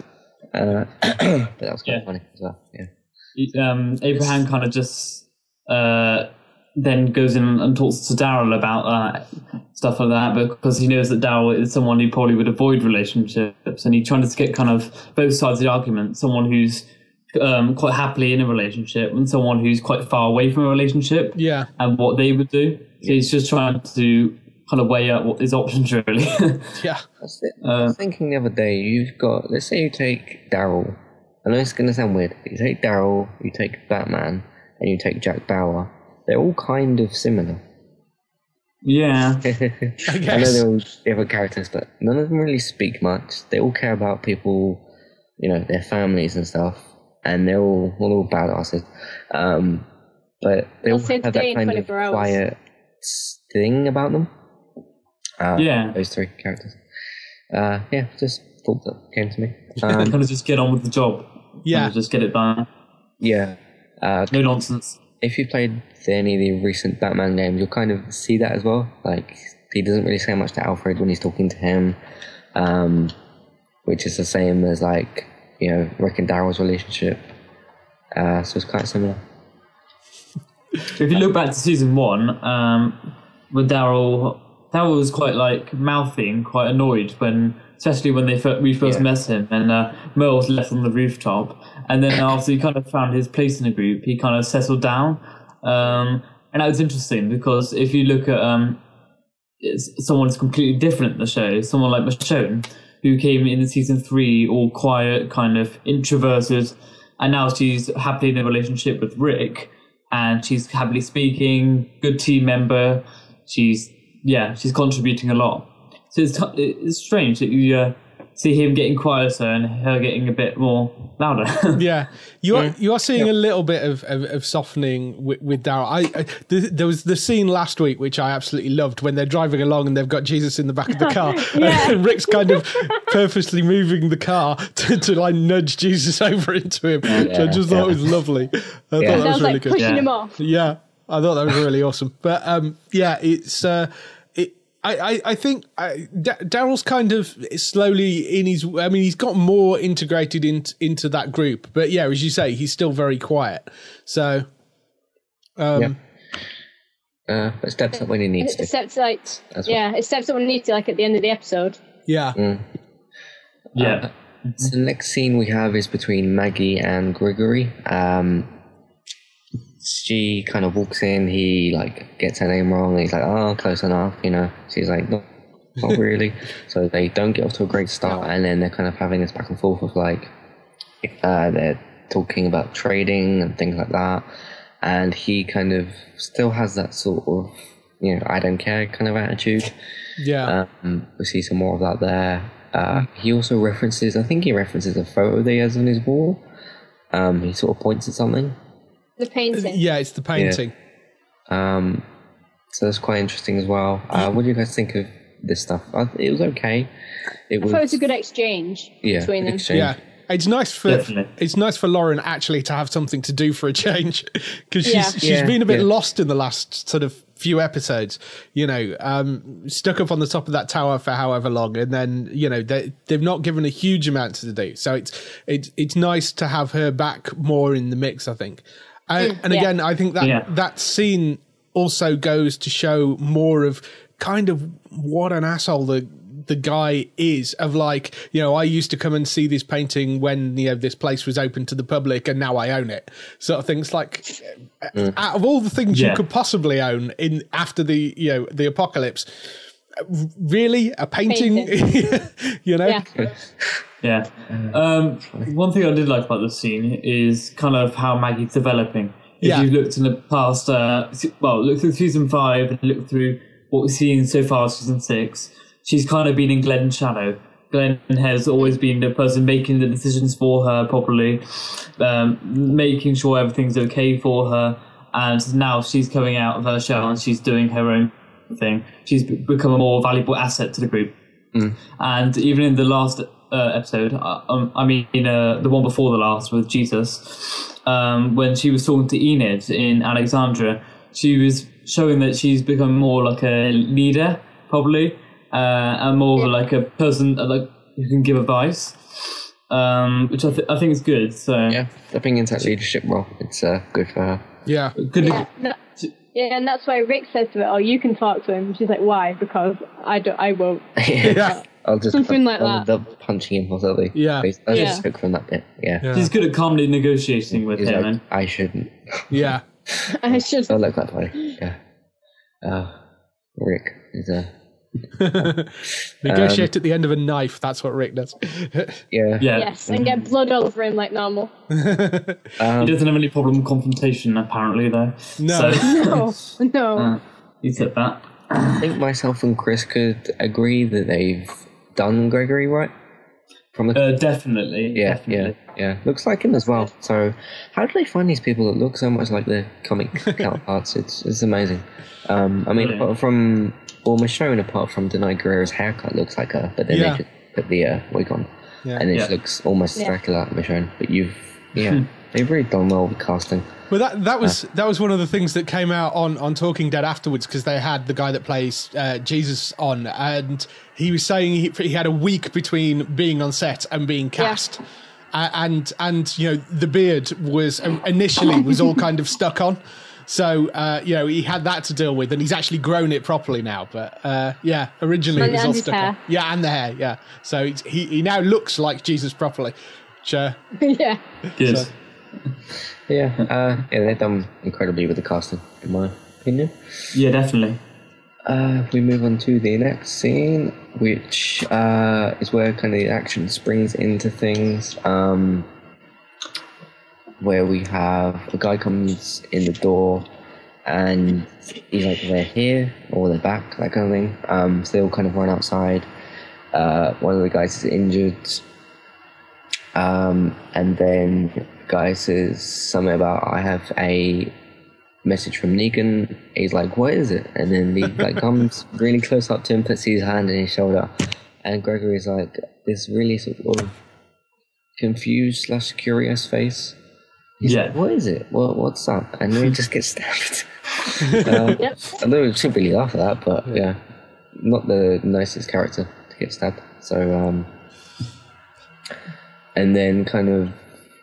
Uh, [COUGHS] but that was kind Yeah. of funny as well. Yeah. um, Abraham kind of just uh, then goes in and talks to Daryl about that stuff like that because he knows that Daryl is someone who probably would avoid relationships, and he's trying to get kind of both sides of the argument: someone who's um, quite happily in a relationship and someone who's quite far away from a relationship, Yeah. and what they would do. So he's just trying to kind of weigh up what his options really. [LAUGHS] Yeah. That's it. I was thinking the other day, you've got, let's say you take Daryl. I know it's going to sound weird. but You take Daryl, you take Batman, and you take Jack Bauer. They're all kind of similar. yeah, [LAUGHS] I, know they're all different characters, but none of them really speak much. They all care about people, you know, their families and stuff, and they're all all, all badasses. Um, but they all They'll have that kind of hours. quiet thing about them. Uh, Yeah. those three characters. Uh, yeah, just thought that came to me. [LAUGHS] kind Um, of just get on with the job. Yeah. Kind of just get it done. yeah, uh, No nonsense. If you played any of the recent Batman games, you'll kind of see that as well. Like he doesn't really say much to Alfred when he's talking to him, um, which is the same as like you know Rick and Daryl's relationship. Uh, so it's quite similar. If you look back to season one, um, with Daryl, Daryl was quite like mouthy and quite annoyed when, especially when they we first Yeah. met him, and uh, Merle was left on the rooftop, and then after he kind of found his place in the group, he kind of settled down, um, and that was interesting because if you look at um, someone who's completely different in the show, someone like Michonne, who came in season three all quiet, kind of introverted, and now she's happily in a relationship with Rick, and she's happily speaking, good team member. She's yeah, she's contributing a lot. So it's it's strange that you uh, see him getting quieter and her getting a bit more louder. [LAUGHS] Yeah, you are Yeah. you are seeing a little bit of, of, of softening with, with Daryl. I, I th- there was the scene last week which I absolutely loved when they're driving along and they've got Jesus in the back of the car. [LAUGHS] Yeah. [LAUGHS] and Rick's kind of purposely moving the car to, to like nudge Jesus over into him. which I just thought yeah. was lovely. I Yeah. thought that was Sounds really like good. pushing Yeah. him off. Yeah, I thought that was really awesome. But um, yeah, it's uh, it. I, I, I think I, D- Daryl's kind of slowly in his. I mean, he's got more integrated into into that group. But yeah, as you say, he's still very quiet. So um, yeah. Uh, but steps up when he needs to. Except like, That's what- yeah, except someone needs to like at the end of the episode. yeah, Mm. yeah, So the next scene we have is between Maggie and Gregory. Um, she kind of walks in. He like gets her name wrong. And he's like, "Oh, close enough," you know. She's like, "No, not [LAUGHS] really." so they don't get off to a great start, and then they're kind of having this back and forth of like, uh, they're talking about trading and things like that. And he kind of still has that sort of, you know, I don't care kind of attitude. yeah, Um, we see some more of that there. Uh, he also references, I think he references a photo that he has on his wall. Um, he sort of points at something. The painting. yeah. It's the painting. Um, so that's quite interesting as well. Uh, what do you guys think of this stuff? I, it was okay. It I was, thought it was a good exchange yeah, between them. exchange. Yeah. It's nice for Definitely. it's nice for Lauren actually to have something to do for a change [LAUGHS] because she's Yeah. she's Yeah, been a bit yeah. lost in the last sort of few episodes. You know, um, stuck up on the top of that tower for however long, and then you know they they've not given a huge amount to do. So it's it's it's nice to have her back more in the mix. I think, and, and yeah. again, I think that Yeah. that scene also goes to show more of kind of what an asshole the the guy is of like you know i used to come and see this painting when you know this place was open to the public and now i own it sort of things like uh, out of all the things you could possibly own in after the you know the apocalypse really a painting, [LAUGHS] you know Yeah. Yeah. Um, one thing I did like about this scene is kind of how Maggie's developing. If Yeah. you've looked in the past, uh, well, look through season five and look through what we've seen so far, season six, she's kind of been in Glenn's shadow. Glenn has always been the person making the decisions for her properly, um, making sure everything's okay for her, and now she's coming out of her shell and she's doing her own thing. She's become a more valuable asset to the group. And even in the last uh, episode, uh, um, I mean uh, the one before the last with Jesus, um, when she was talking to Enid in Alexandria, she was showing that she's become more like a leader, probably, uh, and more of like a person uh, like who can give advice, um, which I, th- I think is good. So Yeah, stepping into that leadership role, it's uh, good for her. Yeah. good. Yeah, no- yeah, and that's why Rick says to her, "Oh, you can talk to him." She's like, "Why?" Because I don't. I won't. [LAUGHS] Yeah. I'll just Something like I'll that. end punching him or something. Yeah. I just Yeah. took from that bit. Yeah. Yeah. She's good at calmly negotiating with He's him. like, I shouldn't. Yeah. [LAUGHS] I should. I like that funny. Yeah. Uh, Rick is a [LAUGHS] Negotiate at the end of a knife. That's what Rick does. [LAUGHS] yeah. yeah, Yes, and get blood all over him like normal. [LAUGHS] he Um, doesn't have any problem with confrontation apparently though. No. So, No, no. uh, he said that. I think myself and Chris could agree that they've done Gregory right. From the Uh, definitely. yeah, definitely. yeah, yeah. Looks like him as well. So, how do they find these people that look so much like their comic counterparts? It's it's amazing. Um, I mean, Yeah. apart from well, Michonne, apart from Danai Gurira's haircut, looks like her, but then Yeah. they just put the uh, wig on, Yeah. and it Yeah. looks almost Yeah. exactly like Michonne. But you've yeah, they've really done well with casting. Well, that that was that was one of the things that came out on on Talking Dead afterwards because they had the guy that plays uh, Jesus on, and he was saying he, he had a week between being on set and being cast, uh, and and you know the beard was um, initially was all kind of stuck on. So uh, you know he had that to deal with, and he's actually grown it properly now. But uh, yeah, originally And- it was and all stuck hair. Yeah, and the hair. Yeah, so it's, he he now looks like Jesus properly. Which, [LAUGHS] uh, yeah. Good. So- Yeah, uh, yeah, they've done incredibly with the casting, in my opinion. Yeah, definitely. Uh, we move on to the next scene, which uh, is where kind of the action springs into things. Um, where we have a guy comes in the door and he's like, they're here or they're back, that kind of thing. Um, so they all kind of run outside. Uh, one of the guys is injured. Um, and then the guy says something about, I have a message from Negan. He's like, "What is it?" And then he like [LAUGHS] comes really close up to him, puts his hand in his shoulder, and Gregory's like this really sort of confused slash curious face. He's Yeah. like, "What is it? What what's up?" And then he just gets stabbed. uh, [LAUGHS] Yep. I know we shouldn't really laugh at that, but yeah, not the nicest character to get stabbed. So um, and then kind of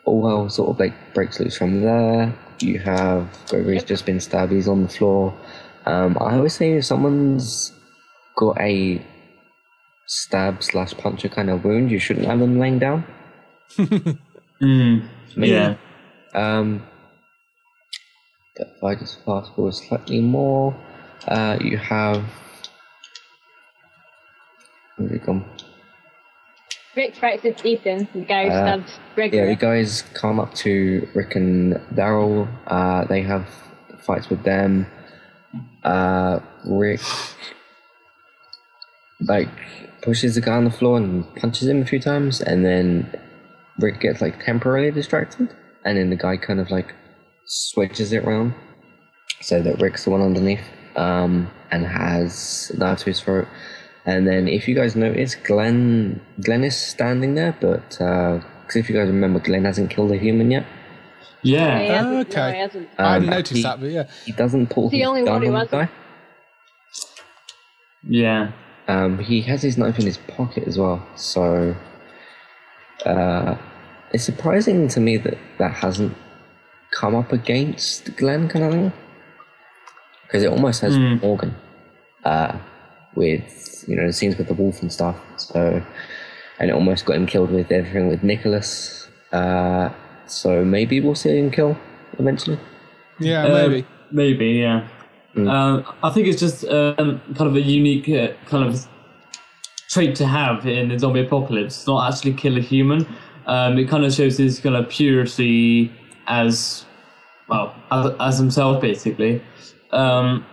all hell sort of like breaks loose from there. You have Gregory's just been stabbed. He's on the floor. Um, I always say if someone's got a stab slash puncher kind of wound, you shouldn't have them laying down. [LAUGHS] Mm, yeah. Um, but if I just fast forward slightly more, uh, you have. Where's it gone? Rick fights with Ethan, the guy who Uh, stabbed Yeah, Gregory. the guys come up to Rick and Daryl. Uh, they have fights with them. Uh, Rick like pushes the guy on the floor and punches him a few times, and then Rick gets like temporarily distracted, and then the guy kind of like switches it around so that Rick's the one underneath um, and has a knife to his throat. And then, if you guys notice, Glenn Glenn is standing there, but because if you guys remember, Glenn hasn't killed a human yet. Yeah, he Yeah. hasn't, Okay. No, he hasn't. I Um, noticed he- that, but yeah. He doesn't pull The his only gun one who on the hasn't. guy. Yeah. Um, he has his knife in his pocket as well, so uh, it's surprising to me that that hasn't come up against Glenn kind of thing, because it almost has Hmm. Morgan uh, with you know the scenes with the wolf and stuff. So, and it almost got him killed with everything with Nicholas. Uh, so maybe we'll see him kill eventually. Yeah, Uh, maybe. Maybe, yeah. Mm. Um, I think it's just um, kind of a unique uh, kind of trait to have in the zombie apocalypse. Not actually kill a human. Um, it kind of shows his kind of purity as well as, as himself, basically. Um,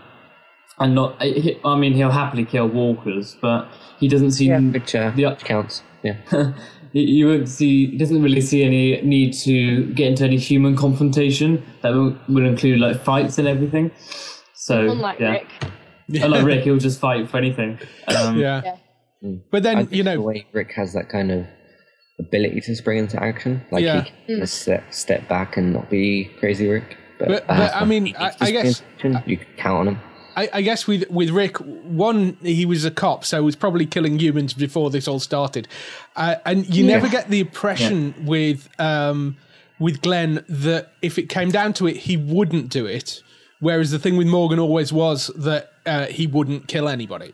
and not. I I mean, he'll happily kill walkers, but he doesn't seem which, uh, the- which counts. Yeah. [LAUGHS] you- you won't see he doesn't really see any need to get into any human confrontation that will, would include like fights and everything so Unlike yeah Rick. unlike [LAUGHS] Rick he'll just fight for anything um, Yeah. Yeah. But then, think you the know, way Rick has that kind of ability to spring into action, like Yeah. he can just step, step back and not be crazy Rick. But, But- uh, but, I mean, I- I guess- into action, you can count on him. I, I guess with with Rick, one he was a cop, so he was probably killing humans before this all started, uh, and you never get the impression with um, with Glenn that if it came down to it, he wouldn't do it. Whereas the thing with Morgan always was that uh, he wouldn't kill anybody.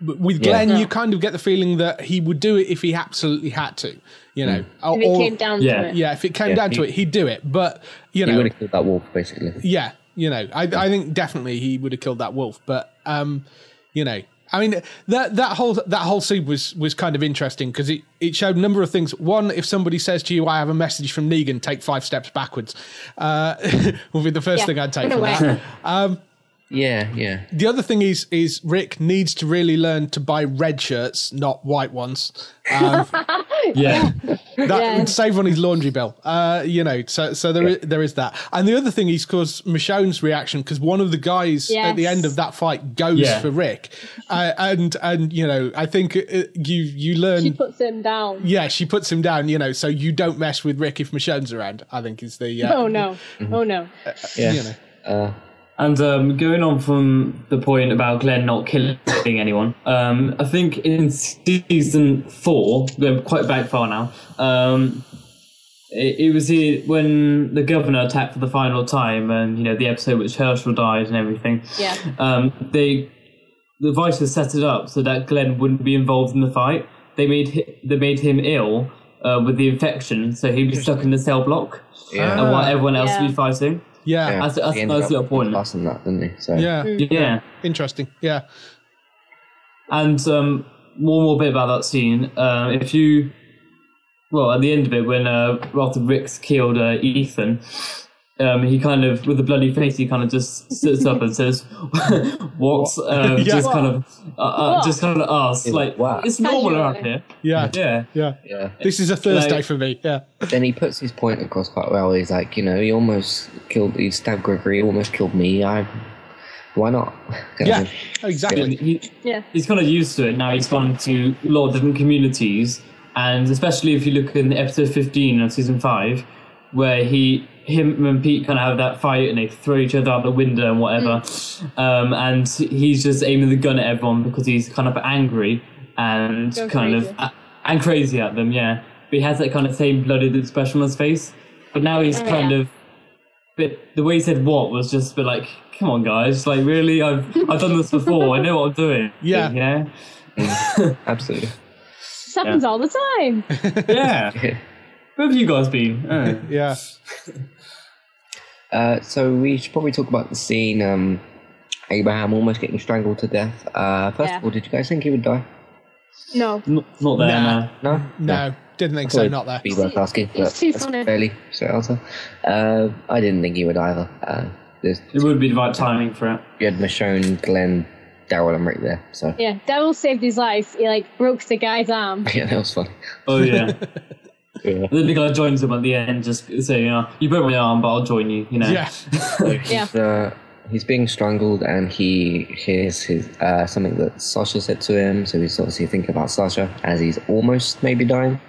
With Glenn, you kind of get the feeling that he would do it if he absolutely had to. You know, or, If it came down Yeah. to it. yeah, if it came Yeah, down to it, he'd do it. But you know, He would have killed that wolf, basically. yeah, you know, I I think definitely he would have killed that wolf, but um, you know, I mean that that whole that whole scene was was kind of interesting because it it showed a number of things. One, if somebody says to you, "I have a message from Negan," take five steps backwards, uh, [LAUGHS] will be the first Yeah, thing I'd take from way. that. [LAUGHS] Yeah, yeah. The other thing is is Rick needs to really learn to buy red shirts, not white ones. Um, [LAUGHS] [LAUGHS] yeah that Yeah. would save on his laundry bill. Uh, you know, so so there is, there is that. And the other thing is because Michonne's reaction, because one of the guys at the end of that fight goes Yeah. for Rick, uh, and and you know, I think uh, you you learn. She puts him down. yeah, she puts him down. You know, so you don't mess with Rick if Michonne's around. I think is the uh, Oh no. Oh no. Yeah. you know. Uh, And um, going on from the point about Glenn not killing anyone, um, I think in season four, going quite back far now, um, it, it was here when the governor attacked for the final time, and you know the episode which Hershel died and everything. Yeah. Um, they the Vitals set it up so that Glenn wouldn't be involved in the fight. They made hi- they made him ill uh, with the infection, so he'd be stuck in the cell block, yeah. and while everyone else Yeah. would be fighting. Yeah, yeah. yeah, That's- that's He a ended nice point. Passing that, didn't he? So Yeah. interesting. Yeah, And um, one more bit about that scene. Uh, if you, well, at the end of it, when uh, after Rick's killed uh, Ethan, um, he kind of, with a bloody face, he kind of just sits up and says, [LAUGHS] "What?" Um, Yeah. Just kind of, uh, uh, just kind of asks, He's like, like, "What?" "It's normal around here." yeah, Yeah. yeah. yeah. This is a Thursday Like- for me. Yeah, Then he puts his point across quite well. He's like, you know, he almost killed, he stabbed Gregory, he almost killed me. I, why not? [LAUGHS] yeah, exactly. And he, Yeah. he's kind of used to it now. He's gone to a lot of different communities, and especially if you look in episode fifteen of season five, where he, him, and Pete kind of have that fight and they throw each other out the window and whatever, um, and he's just aiming the gun at everyone because he's kind of angry and Go kind crazy. of and crazy at them. Yeah, but he has that kind of same blooded expression on his face. But now he's Oh, kind yeah. of but the way he said what was just a bit like, come on, guys, like really, I've I've done this before. I know what I'm doing. [LAUGHS] Yeah. you know. Absolutely. This happens all the time. Yeah. [LAUGHS] Where have you guys been? [LAUGHS] Uh, Yeah, Uh, so we should probably talk about the scene, um, Abraham almost getting strangled to death. Uh, first Yeah. of all, did you guys think he would die? No. not, not there Nah. now. No? no, didn't think so. Not there. Be worth asking, but It's too funny. fairly straight answer. Uh, I didn't think he would either. Uh, It would be the right timing for it. you had Michonne, Glenn, Daryl, and Rick there. So Yeah. Daryl saved his life. He like broke the guy's arm. [LAUGHS] yeah, that was funny. Oh yeah. [LAUGHS] Yeah. the the guy joins him at the end, just saying, you know, "You broke my arm, but I'll join you." You know. Yeah, [LAUGHS] Yeah. He's, uh, he's being strangled, and he hears his uh, something that Sasha said to him. So he's obviously thinking about Sasha as he's almost maybe dying.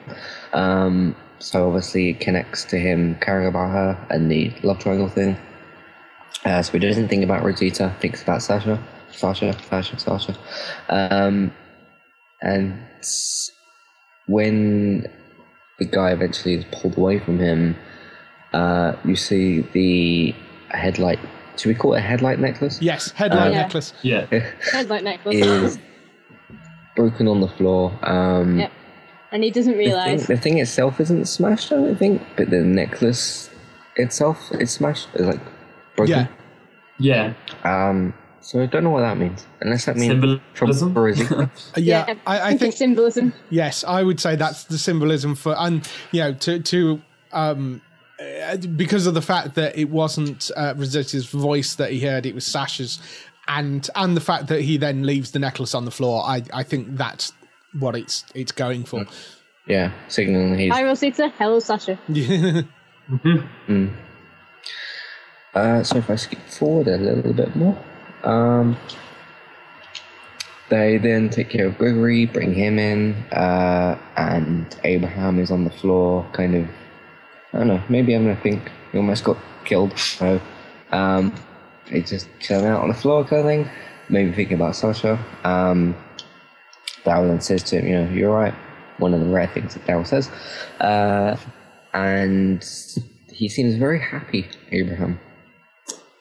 Um, so obviously it connects to him caring about her and the love triangle thing. Uh, so he doesn't think about Rosita, thinks about Sasha, Sasha, Sasha, Sasha. Um, and when the guy eventually is pulled away from him, uh, you see the headlight. Should we call it a headlight necklace? yes. Headlight Yeah. necklace. Yeah. [LAUGHS] Headlight necklace. Is broken on the floor. Um, Yep. And he doesn't the, thing, realise. the thing itself isn't smashed, I don't think, but the necklace itself is smashed. It's like broken. Yeah. Yeah. Um, so I don't know what that means. Unless that means Symbolism? for Rosita. [LAUGHS] Uh, [LAUGHS] Yeah, I, I think symbolism. Yes, I would say that's the symbolism for, and you know, to to um, uh, because of the fact that it wasn't uh, Rosita's voice that he heard, it was Sasha's. and and the fact that he then leaves the necklace on the floor, I I think that's what it's it's going for. Yeah, signaling he's. Hi, Rosita. Hello, Sasha. [LAUGHS] Uh, so if I skip forward a little bit more, um, they then take care of Gregory, bring him in, uh, and Abraham is on the floor, kind of. I don't know. Maybe I'm gonna think he almost got killed. So, um, he's just chilling out on the floor, kind of thing. Maybe thinking about Sasha. Um, Daryl then says to him, "You know, you're right." One of the rare things that Daryl says, uh, and he seems very happy, Abraham.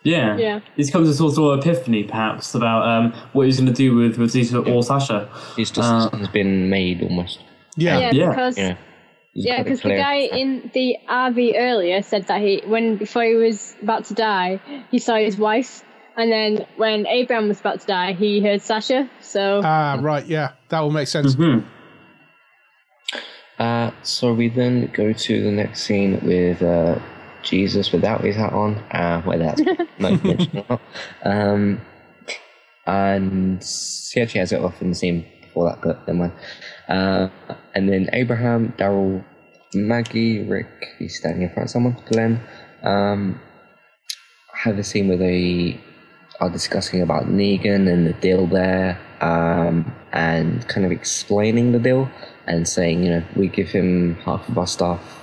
Yeah. Yeah. This comes to sort of epiphany, perhaps, about um, what he's going to do with Rosita or Sasha. His decision Uh, has been made almost. yeah, Yeah, Yeah. because You know, he's yeah, because the guy in the RV earlier said that he, when before he was about to die, he saw his wife, and then when Abraham was about to die, he heard Sasha. So Ah, right, yeah, that will make sense. Hmm. Uh, so we then go to the next scene with uh, Jesus without his hat on, uh, whether that's [LAUGHS] most mentioned or not. Um, and he actually has it off in the scene before that, but never mind. Uh, and then Abraham, Daryl, Maggie, Rick, he's standing in front of someone, Glenn, um, have a scene where they are discussing about Negan and the deal there, um, and kind of explaining the deal and saying, you know, we give him half of our stuff,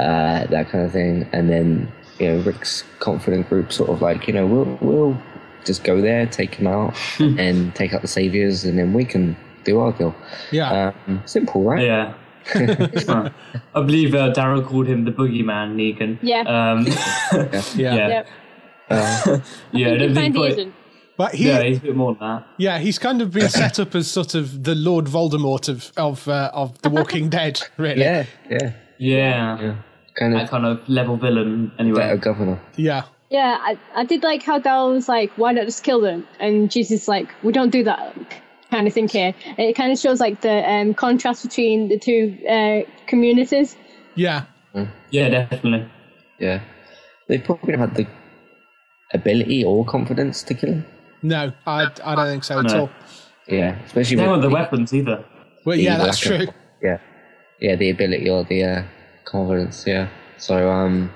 uh, that kind of thing, and then you know Rick's confident group sort of like, you know, we'll we'll just go there, take him out, and take out the saviors, and then we can do our deal. Yeah, Um, simple, right? Yeah. [LAUGHS] I believe uh, Daryl called him the boogeyman, Negan. Yeah. Um, yeah, [LAUGHS] yeah. yep. Uh, [LAUGHS] yeah, I I don't think think quite- But he, yeah, yeah, he's a bit more than that. Yeah, he's kind of been set up as sort of the Lord Voldemort of of uh, of The Walking Dead, really. yeah, yeah, Yeah. yeah. Kind That of kind of level villain, anyway. better governor. yeah, Yeah, I, I did like how Daryl was like, why not just kill them? And Jesus like, we don't do that kind of thing here. And it kind of shows like the um, contrast between the two uh, communities. yeah, Yeah, definitely. Yeah, they probably don't the ability or confidence to kill him. No, I I don't think so at No. all. Yeah, especially They don't with the the- weapons either. Well, the yeah, that's lack true. of- yeah, yeah, the ability or the uh, confidence. Yeah, so um,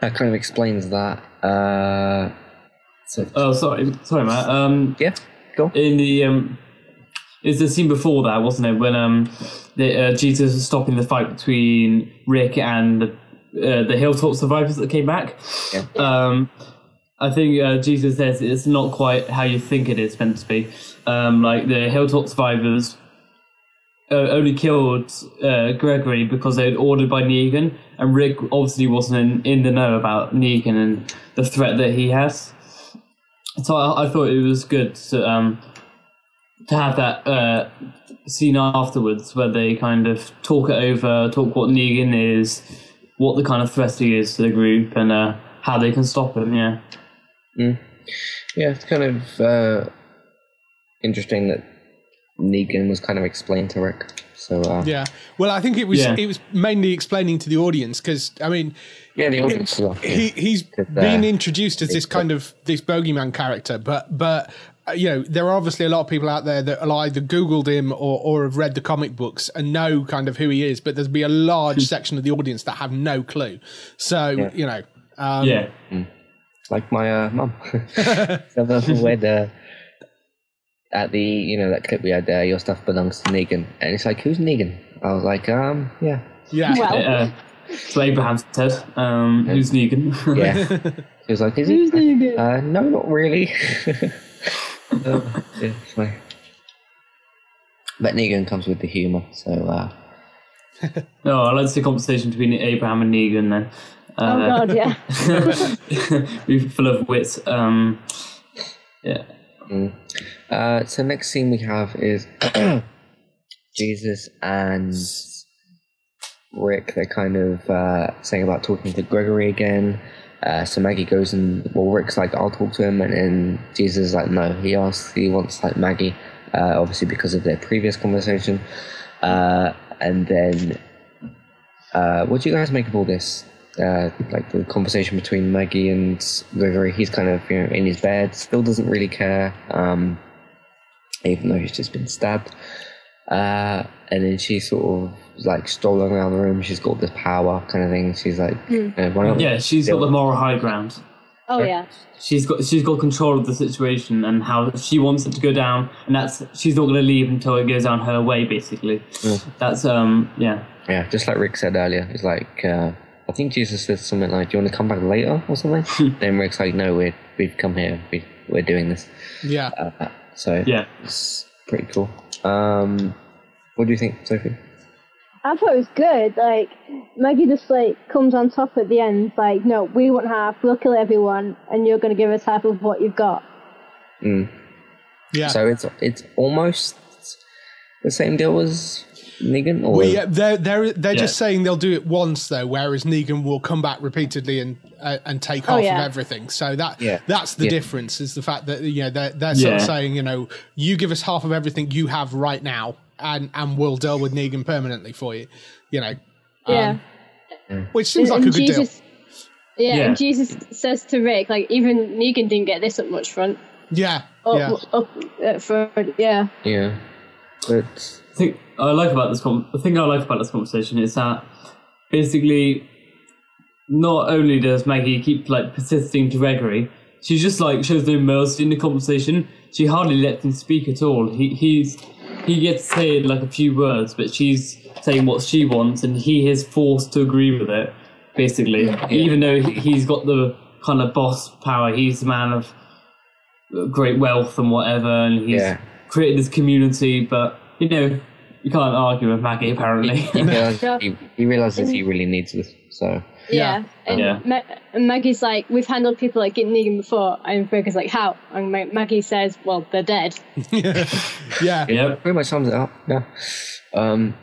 that kind of explains that. Uh, so Oh, sorry, sorry, Matt. Um, yeah, go. in the um, it's the scene before that, wasn't it? When um, the, uh, Jesus was stopping the fight between Rick and the uh, the Hilltop survivors that came back. Yeah. Um, I think uh, Jesus says it's not quite how you think it is meant to be. Um, like the Hilltop survivors uh, only killed uh, Gregory because they had ordered by Negan, and Rick obviously wasn't in, in the know about Negan and the threat that he has. So I, I thought it was good to um, to have that uh, scene afterwards where they kind of talk it over, talk what Negan is, what the kind of threat he is to the group, and uh, how they can stop him. Yeah. Yeah, it's kind of uh, interesting that Negan was kind of explained to Rick. So uh, yeah, Yeah. Well, I think it was Yeah. it was mainly explaining to the audience because I mean, yeah, the audience stuff. he he's uh, been introduced as this kind of this bogeyman character, but but uh, you know there are obviously a lot of people out there that will either googled him or or have read the comic books and know kind of who he is, but there's be a large section of the audience that have no clue. So you know, um, yeah. like my uh, mum. [LAUGHS] [LAUGHS] so when uh, at the you know that clip we had there, your stuff belongs to Negan, and it's like who's Negan? I was like, um, yeah, yeah, Well, Uh, so Abraham said, um, "Who's Negan?" yeah. [LAUGHS] he was like, is who's he? Negan? Uh, no, not really. [LAUGHS] uh, yeah, it's funny. But Negan comes with the humour, so uh, no, [LAUGHS] I like the conversation between Abraham and Negan. Then. oh Uh, god, yeah. We're full of wit. Um, yeah. Uh, so next scene we have is [CLEARS THROAT] Jesus and Rick. They're kind of uh, saying about talking to Gregory again. Uh, so Maggie goes and well, Rick's like, "I'll talk to him," and, and Jesus is like, "No." He asks, he wants like Maggie, uh, obviously because of their previous conversation. Uh, and then, uh, what do you guys make of all this? uh, like the conversation between Maggie and Gregory. He's kind of you know in his bed, still doesn't really care, um, even though he's just been stabbed. Uh, and then she sort of like strolling around the room. She's got this power kind of thing. She's like, uh, why not? Yeah, she's got the moral high ground. Oh yeah. She's got she's got control of the situation and how she wants it to go down, and that's she's not going to leave until it goes down her way. Basically, that's um yeah Yeah, just like Rick said earlier, it's like uh, I think Jesus said something like, "Do you want to come back later?" or something. [LAUGHS] then Rick's like, "No, we're we've come here. We we're doing this." Yeah. Uh, so yeah. it's pretty cool. Um, what do you think, Sophie? I thought it was good. Like Maggie just like comes on top at the end. Like, no, we want half. We'll kill everyone, and you're going to give us half of what you've got. Mm. Yeah. So it's it's almost the same deal as Negan, or Well, yeah, they're they're they're Yeah. just saying they'll do it once though, whereas Negan will come back repeatedly and uh, and take Oh, half yeah. of everything. So that Yeah. that's the Yeah. difference is the fact that you know they're they're sort of saying you know you give us half of everything you have right now, and and we'll deal with Negan permanently for you. You know, Yeah. which seems like and a good deal. Jesus, Yeah, Yeah. and Jesus says to Rick, like, even Negan didn't get this up much front. Yeah, Up, yeah, up uh, front, yeah. yeah, but I think I like about this. Con- the thing I like about this conversation is that basically, not only does Maggie keep like persisting to Gregory, she just like shows no mercy in the conversation. She hardly lets him speak at all. He he's he gets to say like a few words, but she's saying what she wants, and he is forced to agree with it. Basically, even though he- he's got the kind of boss power, he's the man of great wealth and whatever, and he's Yeah. created this community. But you know, you can't argue with Maggie apparently. he, [LAUGHS] realizes, he, he realizes he really needs this. So Yeah. And, Yeah. Ma- and Maggie's like, we've handled people like getting Negan before. And Rick is like, how? And Ma- Maggie says, well, they're dead. [LAUGHS] yeah. yep. pretty much sums it up. Yeah. Um.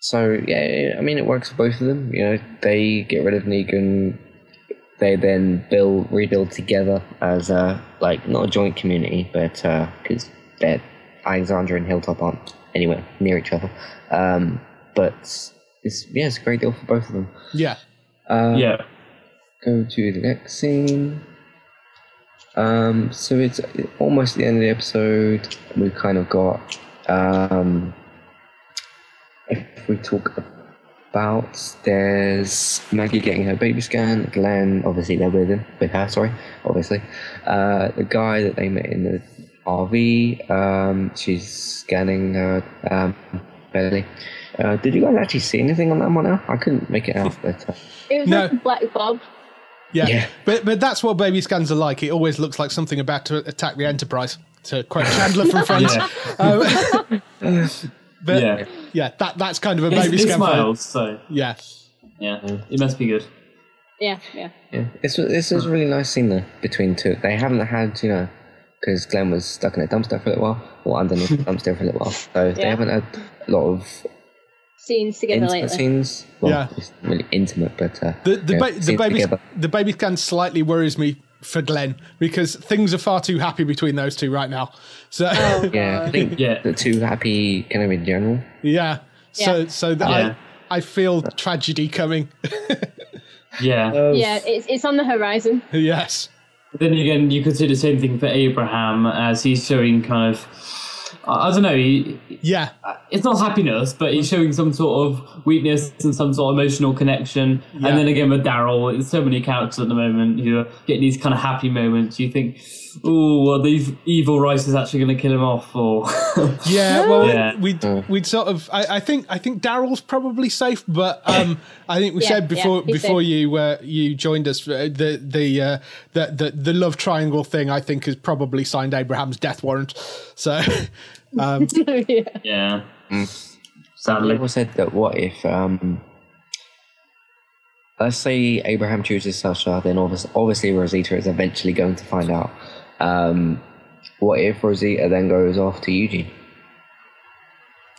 So yeah, I mean, it works for both of them. You know, they get rid of Negan. They then build, rebuild together as a like not a joint community, but because they're Alexandria and Hilltop aren't anywhere near each other. Um, but it's yeah, it's a great deal for both of them. yeah. Uh, Yeah. go to the next scene. Um, so it's almost the end of the episode. We've kind of got. Um, if we talk about, there's Maggie getting her baby scan. Glenn, obviously, they're with him, with her. Sorry, obviously. Uh, the guy that they met in the RV. Um, she's scanning her um, belly. Uh, did you guys actually see anything on that one now? I couldn't make it out, [LAUGHS] but uh, It was No. like a black bob. Yeah. Yeah. But but that's what baby scans are like. It always looks like something about to attack the Enterprise. To quote Chandler from Friends. Yeah. Um, [LAUGHS] but yeah. yeah. that that's kind of a baby it scan. for- smiles, so Yeah. yeah, it must be good. Yeah, yeah. Yeah, this was this was a really nice scene though between two. They haven't had you know because Glenn was stuck in a dumpster for a little while or underneath [LAUGHS] the dumpster for a little while, so they haven't had a lot of Scenes together intimate lately. scenes. Well, Yeah. it's really intimate, but uh, The the, yeah, ba- the scenes baby together. the baby scan slightly worries me for Glenn because things are far too happy between those two right now. So Oh, [LAUGHS] Yeah, I think Yeah. the two happy kind of in general. yeah. So Yeah. so that Yeah. I I feel tragedy coming. [LAUGHS] Yeah. Yeah, it's, it's on the horizon. yes. Then again, you could say the same thing for Abraham, as he's showing kind of. I I don't know. He, Yeah. Uh, it's not happiness, but he's showing some sort of weakness and some sort of emotional connection. Yeah. And then again with Daryl, there's so many characters at the moment who are getting these kind of happy moments. You think, oh, are these evil Rice is actually going to kill him off? Or [LAUGHS] Yeah, well, Yeah. we'd we'd sort of. I, I think I think Daryl's probably safe, but um, [COUGHS] I think we Yeah, said before yeah, before safe. you uh, you joined us uh, the the, uh, the the the love triangle thing. I think has probably signed Abraham's death warrant. So, [LAUGHS] um, [LAUGHS] yeah. yeah, Mm. sadly, People said that what if, um, let's say Abraham chooses Sasha, then obviously, obviously Rosita is eventually going to find out. Um, what if Rosita then goes off to Eugene?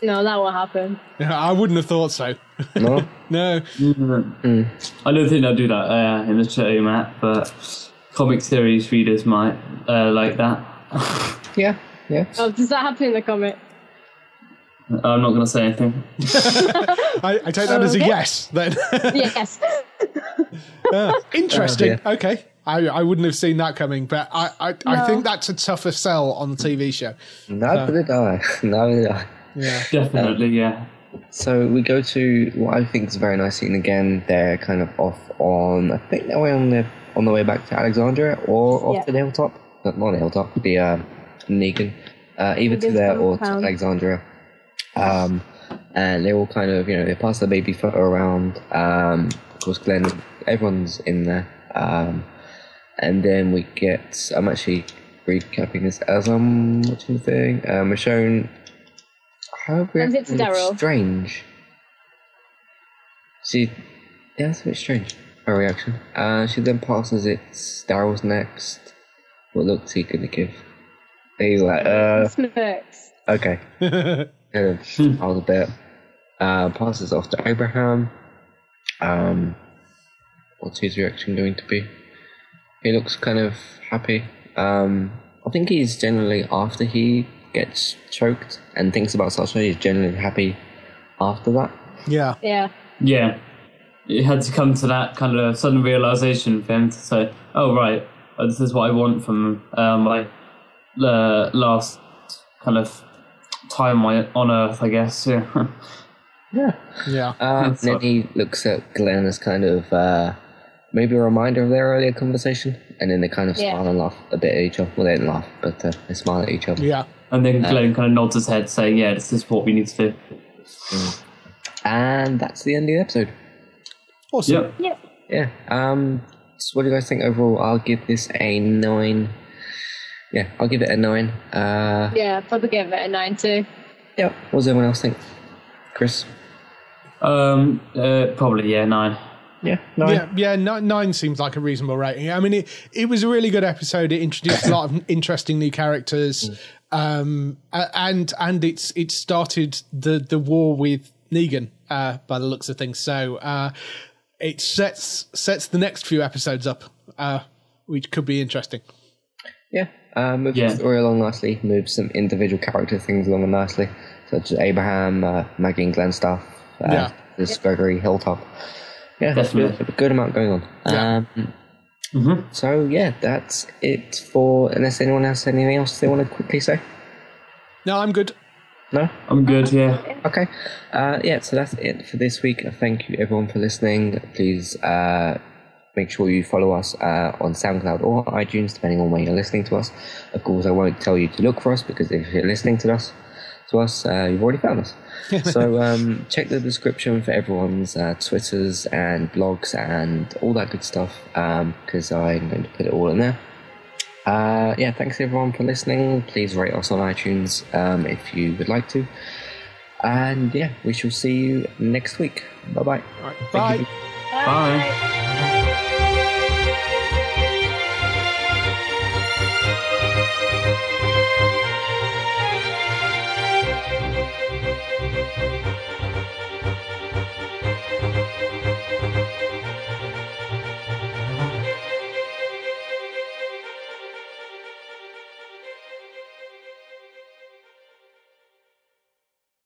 No, that won't happen. I wouldn't have thought so. No, [LAUGHS] No, I don't think they'll do that uh, in the show, Matt. But comic series readers might uh, like that. [LAUGHS] yeah, yeah. Oh, does that happen in the comic? I'm not going to say anything. [LAUGHS] I, I take that as a Okay. yes. Then yes. Ah, interesting. Oh, Okay, I, I wouldn't have seen that coming, but I I, I think that's a tougher sell on the TV show. Neither did I. [LAUGHS] Neither did I. Yeah. Definitely, yeah. So we go to what I think is a very nice scene again. They're kind of off on, I think they're on the on the way back to Alexandria or off Yeah. to the hilltop. Not, not the hilltop, the uh, Negan. Uh, either to Negan's there or to. Alexandria. Um, and they're all kind of, you know, they pass the baby photo around. Um, of course, Glenn, everyone's in there. Um, and then we get, I'm actually recapping this as I'm watching the thing. Michonne, her Sends it to reaction strange. She, yeah, that's a bit strange, her reaction. Uh, she then passes it, Daryl's next. What looks he gonna give? He's like, uh, Smirks. okay. kind of smiles a bit. Uh, passes off to Abraham. Um, what's his reaction going to be? He looks kind of happy. Um, I think he's generally after he gets choked and thinks about Sasha. He's generally happy after that. Yeah. Yeah. Yeah. It had to come to that kind of sudden realization for him to say, oh, right, uh, this is what I want from uh, my uh, last kind of time on on Earth, I guess. Yeah. [LAUGHS] Yeah. Yeah. Uh, [LAUGHS] and then he looks at Glenn as kind of uh, maybe a reminder of their earlier conversation, and then they kind of Yeah. smile and laugh a bit at each other. Well, they didn't laugh, but uh, they smile at each other. Yeah. and then Glenn kind of nods his head, saying, yeah, this is what we need to do. And that's the end of the episode. Awesome. Yep. Yep. Yeah. Um. So what do you guys think overall? I'll give this a nine. Yeah, I'll give it a nine. Uh. Yeah. Probably give it a nine too. Yeah. What does everyone else think? Chris. Um, uh, probably, yeah, nine. Yeah. Nine. Yeah, yeah, nine, nine seems like a reasonable rating. I mean, it, it was a really good episode. It introduced a lot of [LAUGHS] interesting new characters, um, and and it's it started the the war with Negan uh, by the looks of things. So uh, it sets sets the next few episodes up, uh, which could be interesting. Yeah. Uh, moves Yeah. the story along nicely. Moves some individual character things along nicely, such as Abraham, uh, Maggie, and Glenn stuff. Uh, Yeah. This Gregory Hilltop. Yeah, Definitely. a good amount going on. Yeah. Um, Mhm. So yeah, that's it for. Unless anyone has anything else they want to quickly say. No, I'm good. No. I'm good, yeah. Okay. Uh, yeah, so that's it for this week. Thank you everyone for listening. Please uh, make sure you follow us uh, on SoundCloud or iTunes, depending on where you're listening to us. Of course, I won't tell you to look for us because if you're listening to us, to us, uh, you've already found us. [LAUGHS] so um, check the description for everyone's uh, Twitters and blogs and all that good stuff because I'm going to put it all in there. Uh, yeah, thanks everyone for listening. Please rate us on iTunes um, if you would like to. And yeah, we shall see you next week. Bye bye. All right, bye. Bye. Música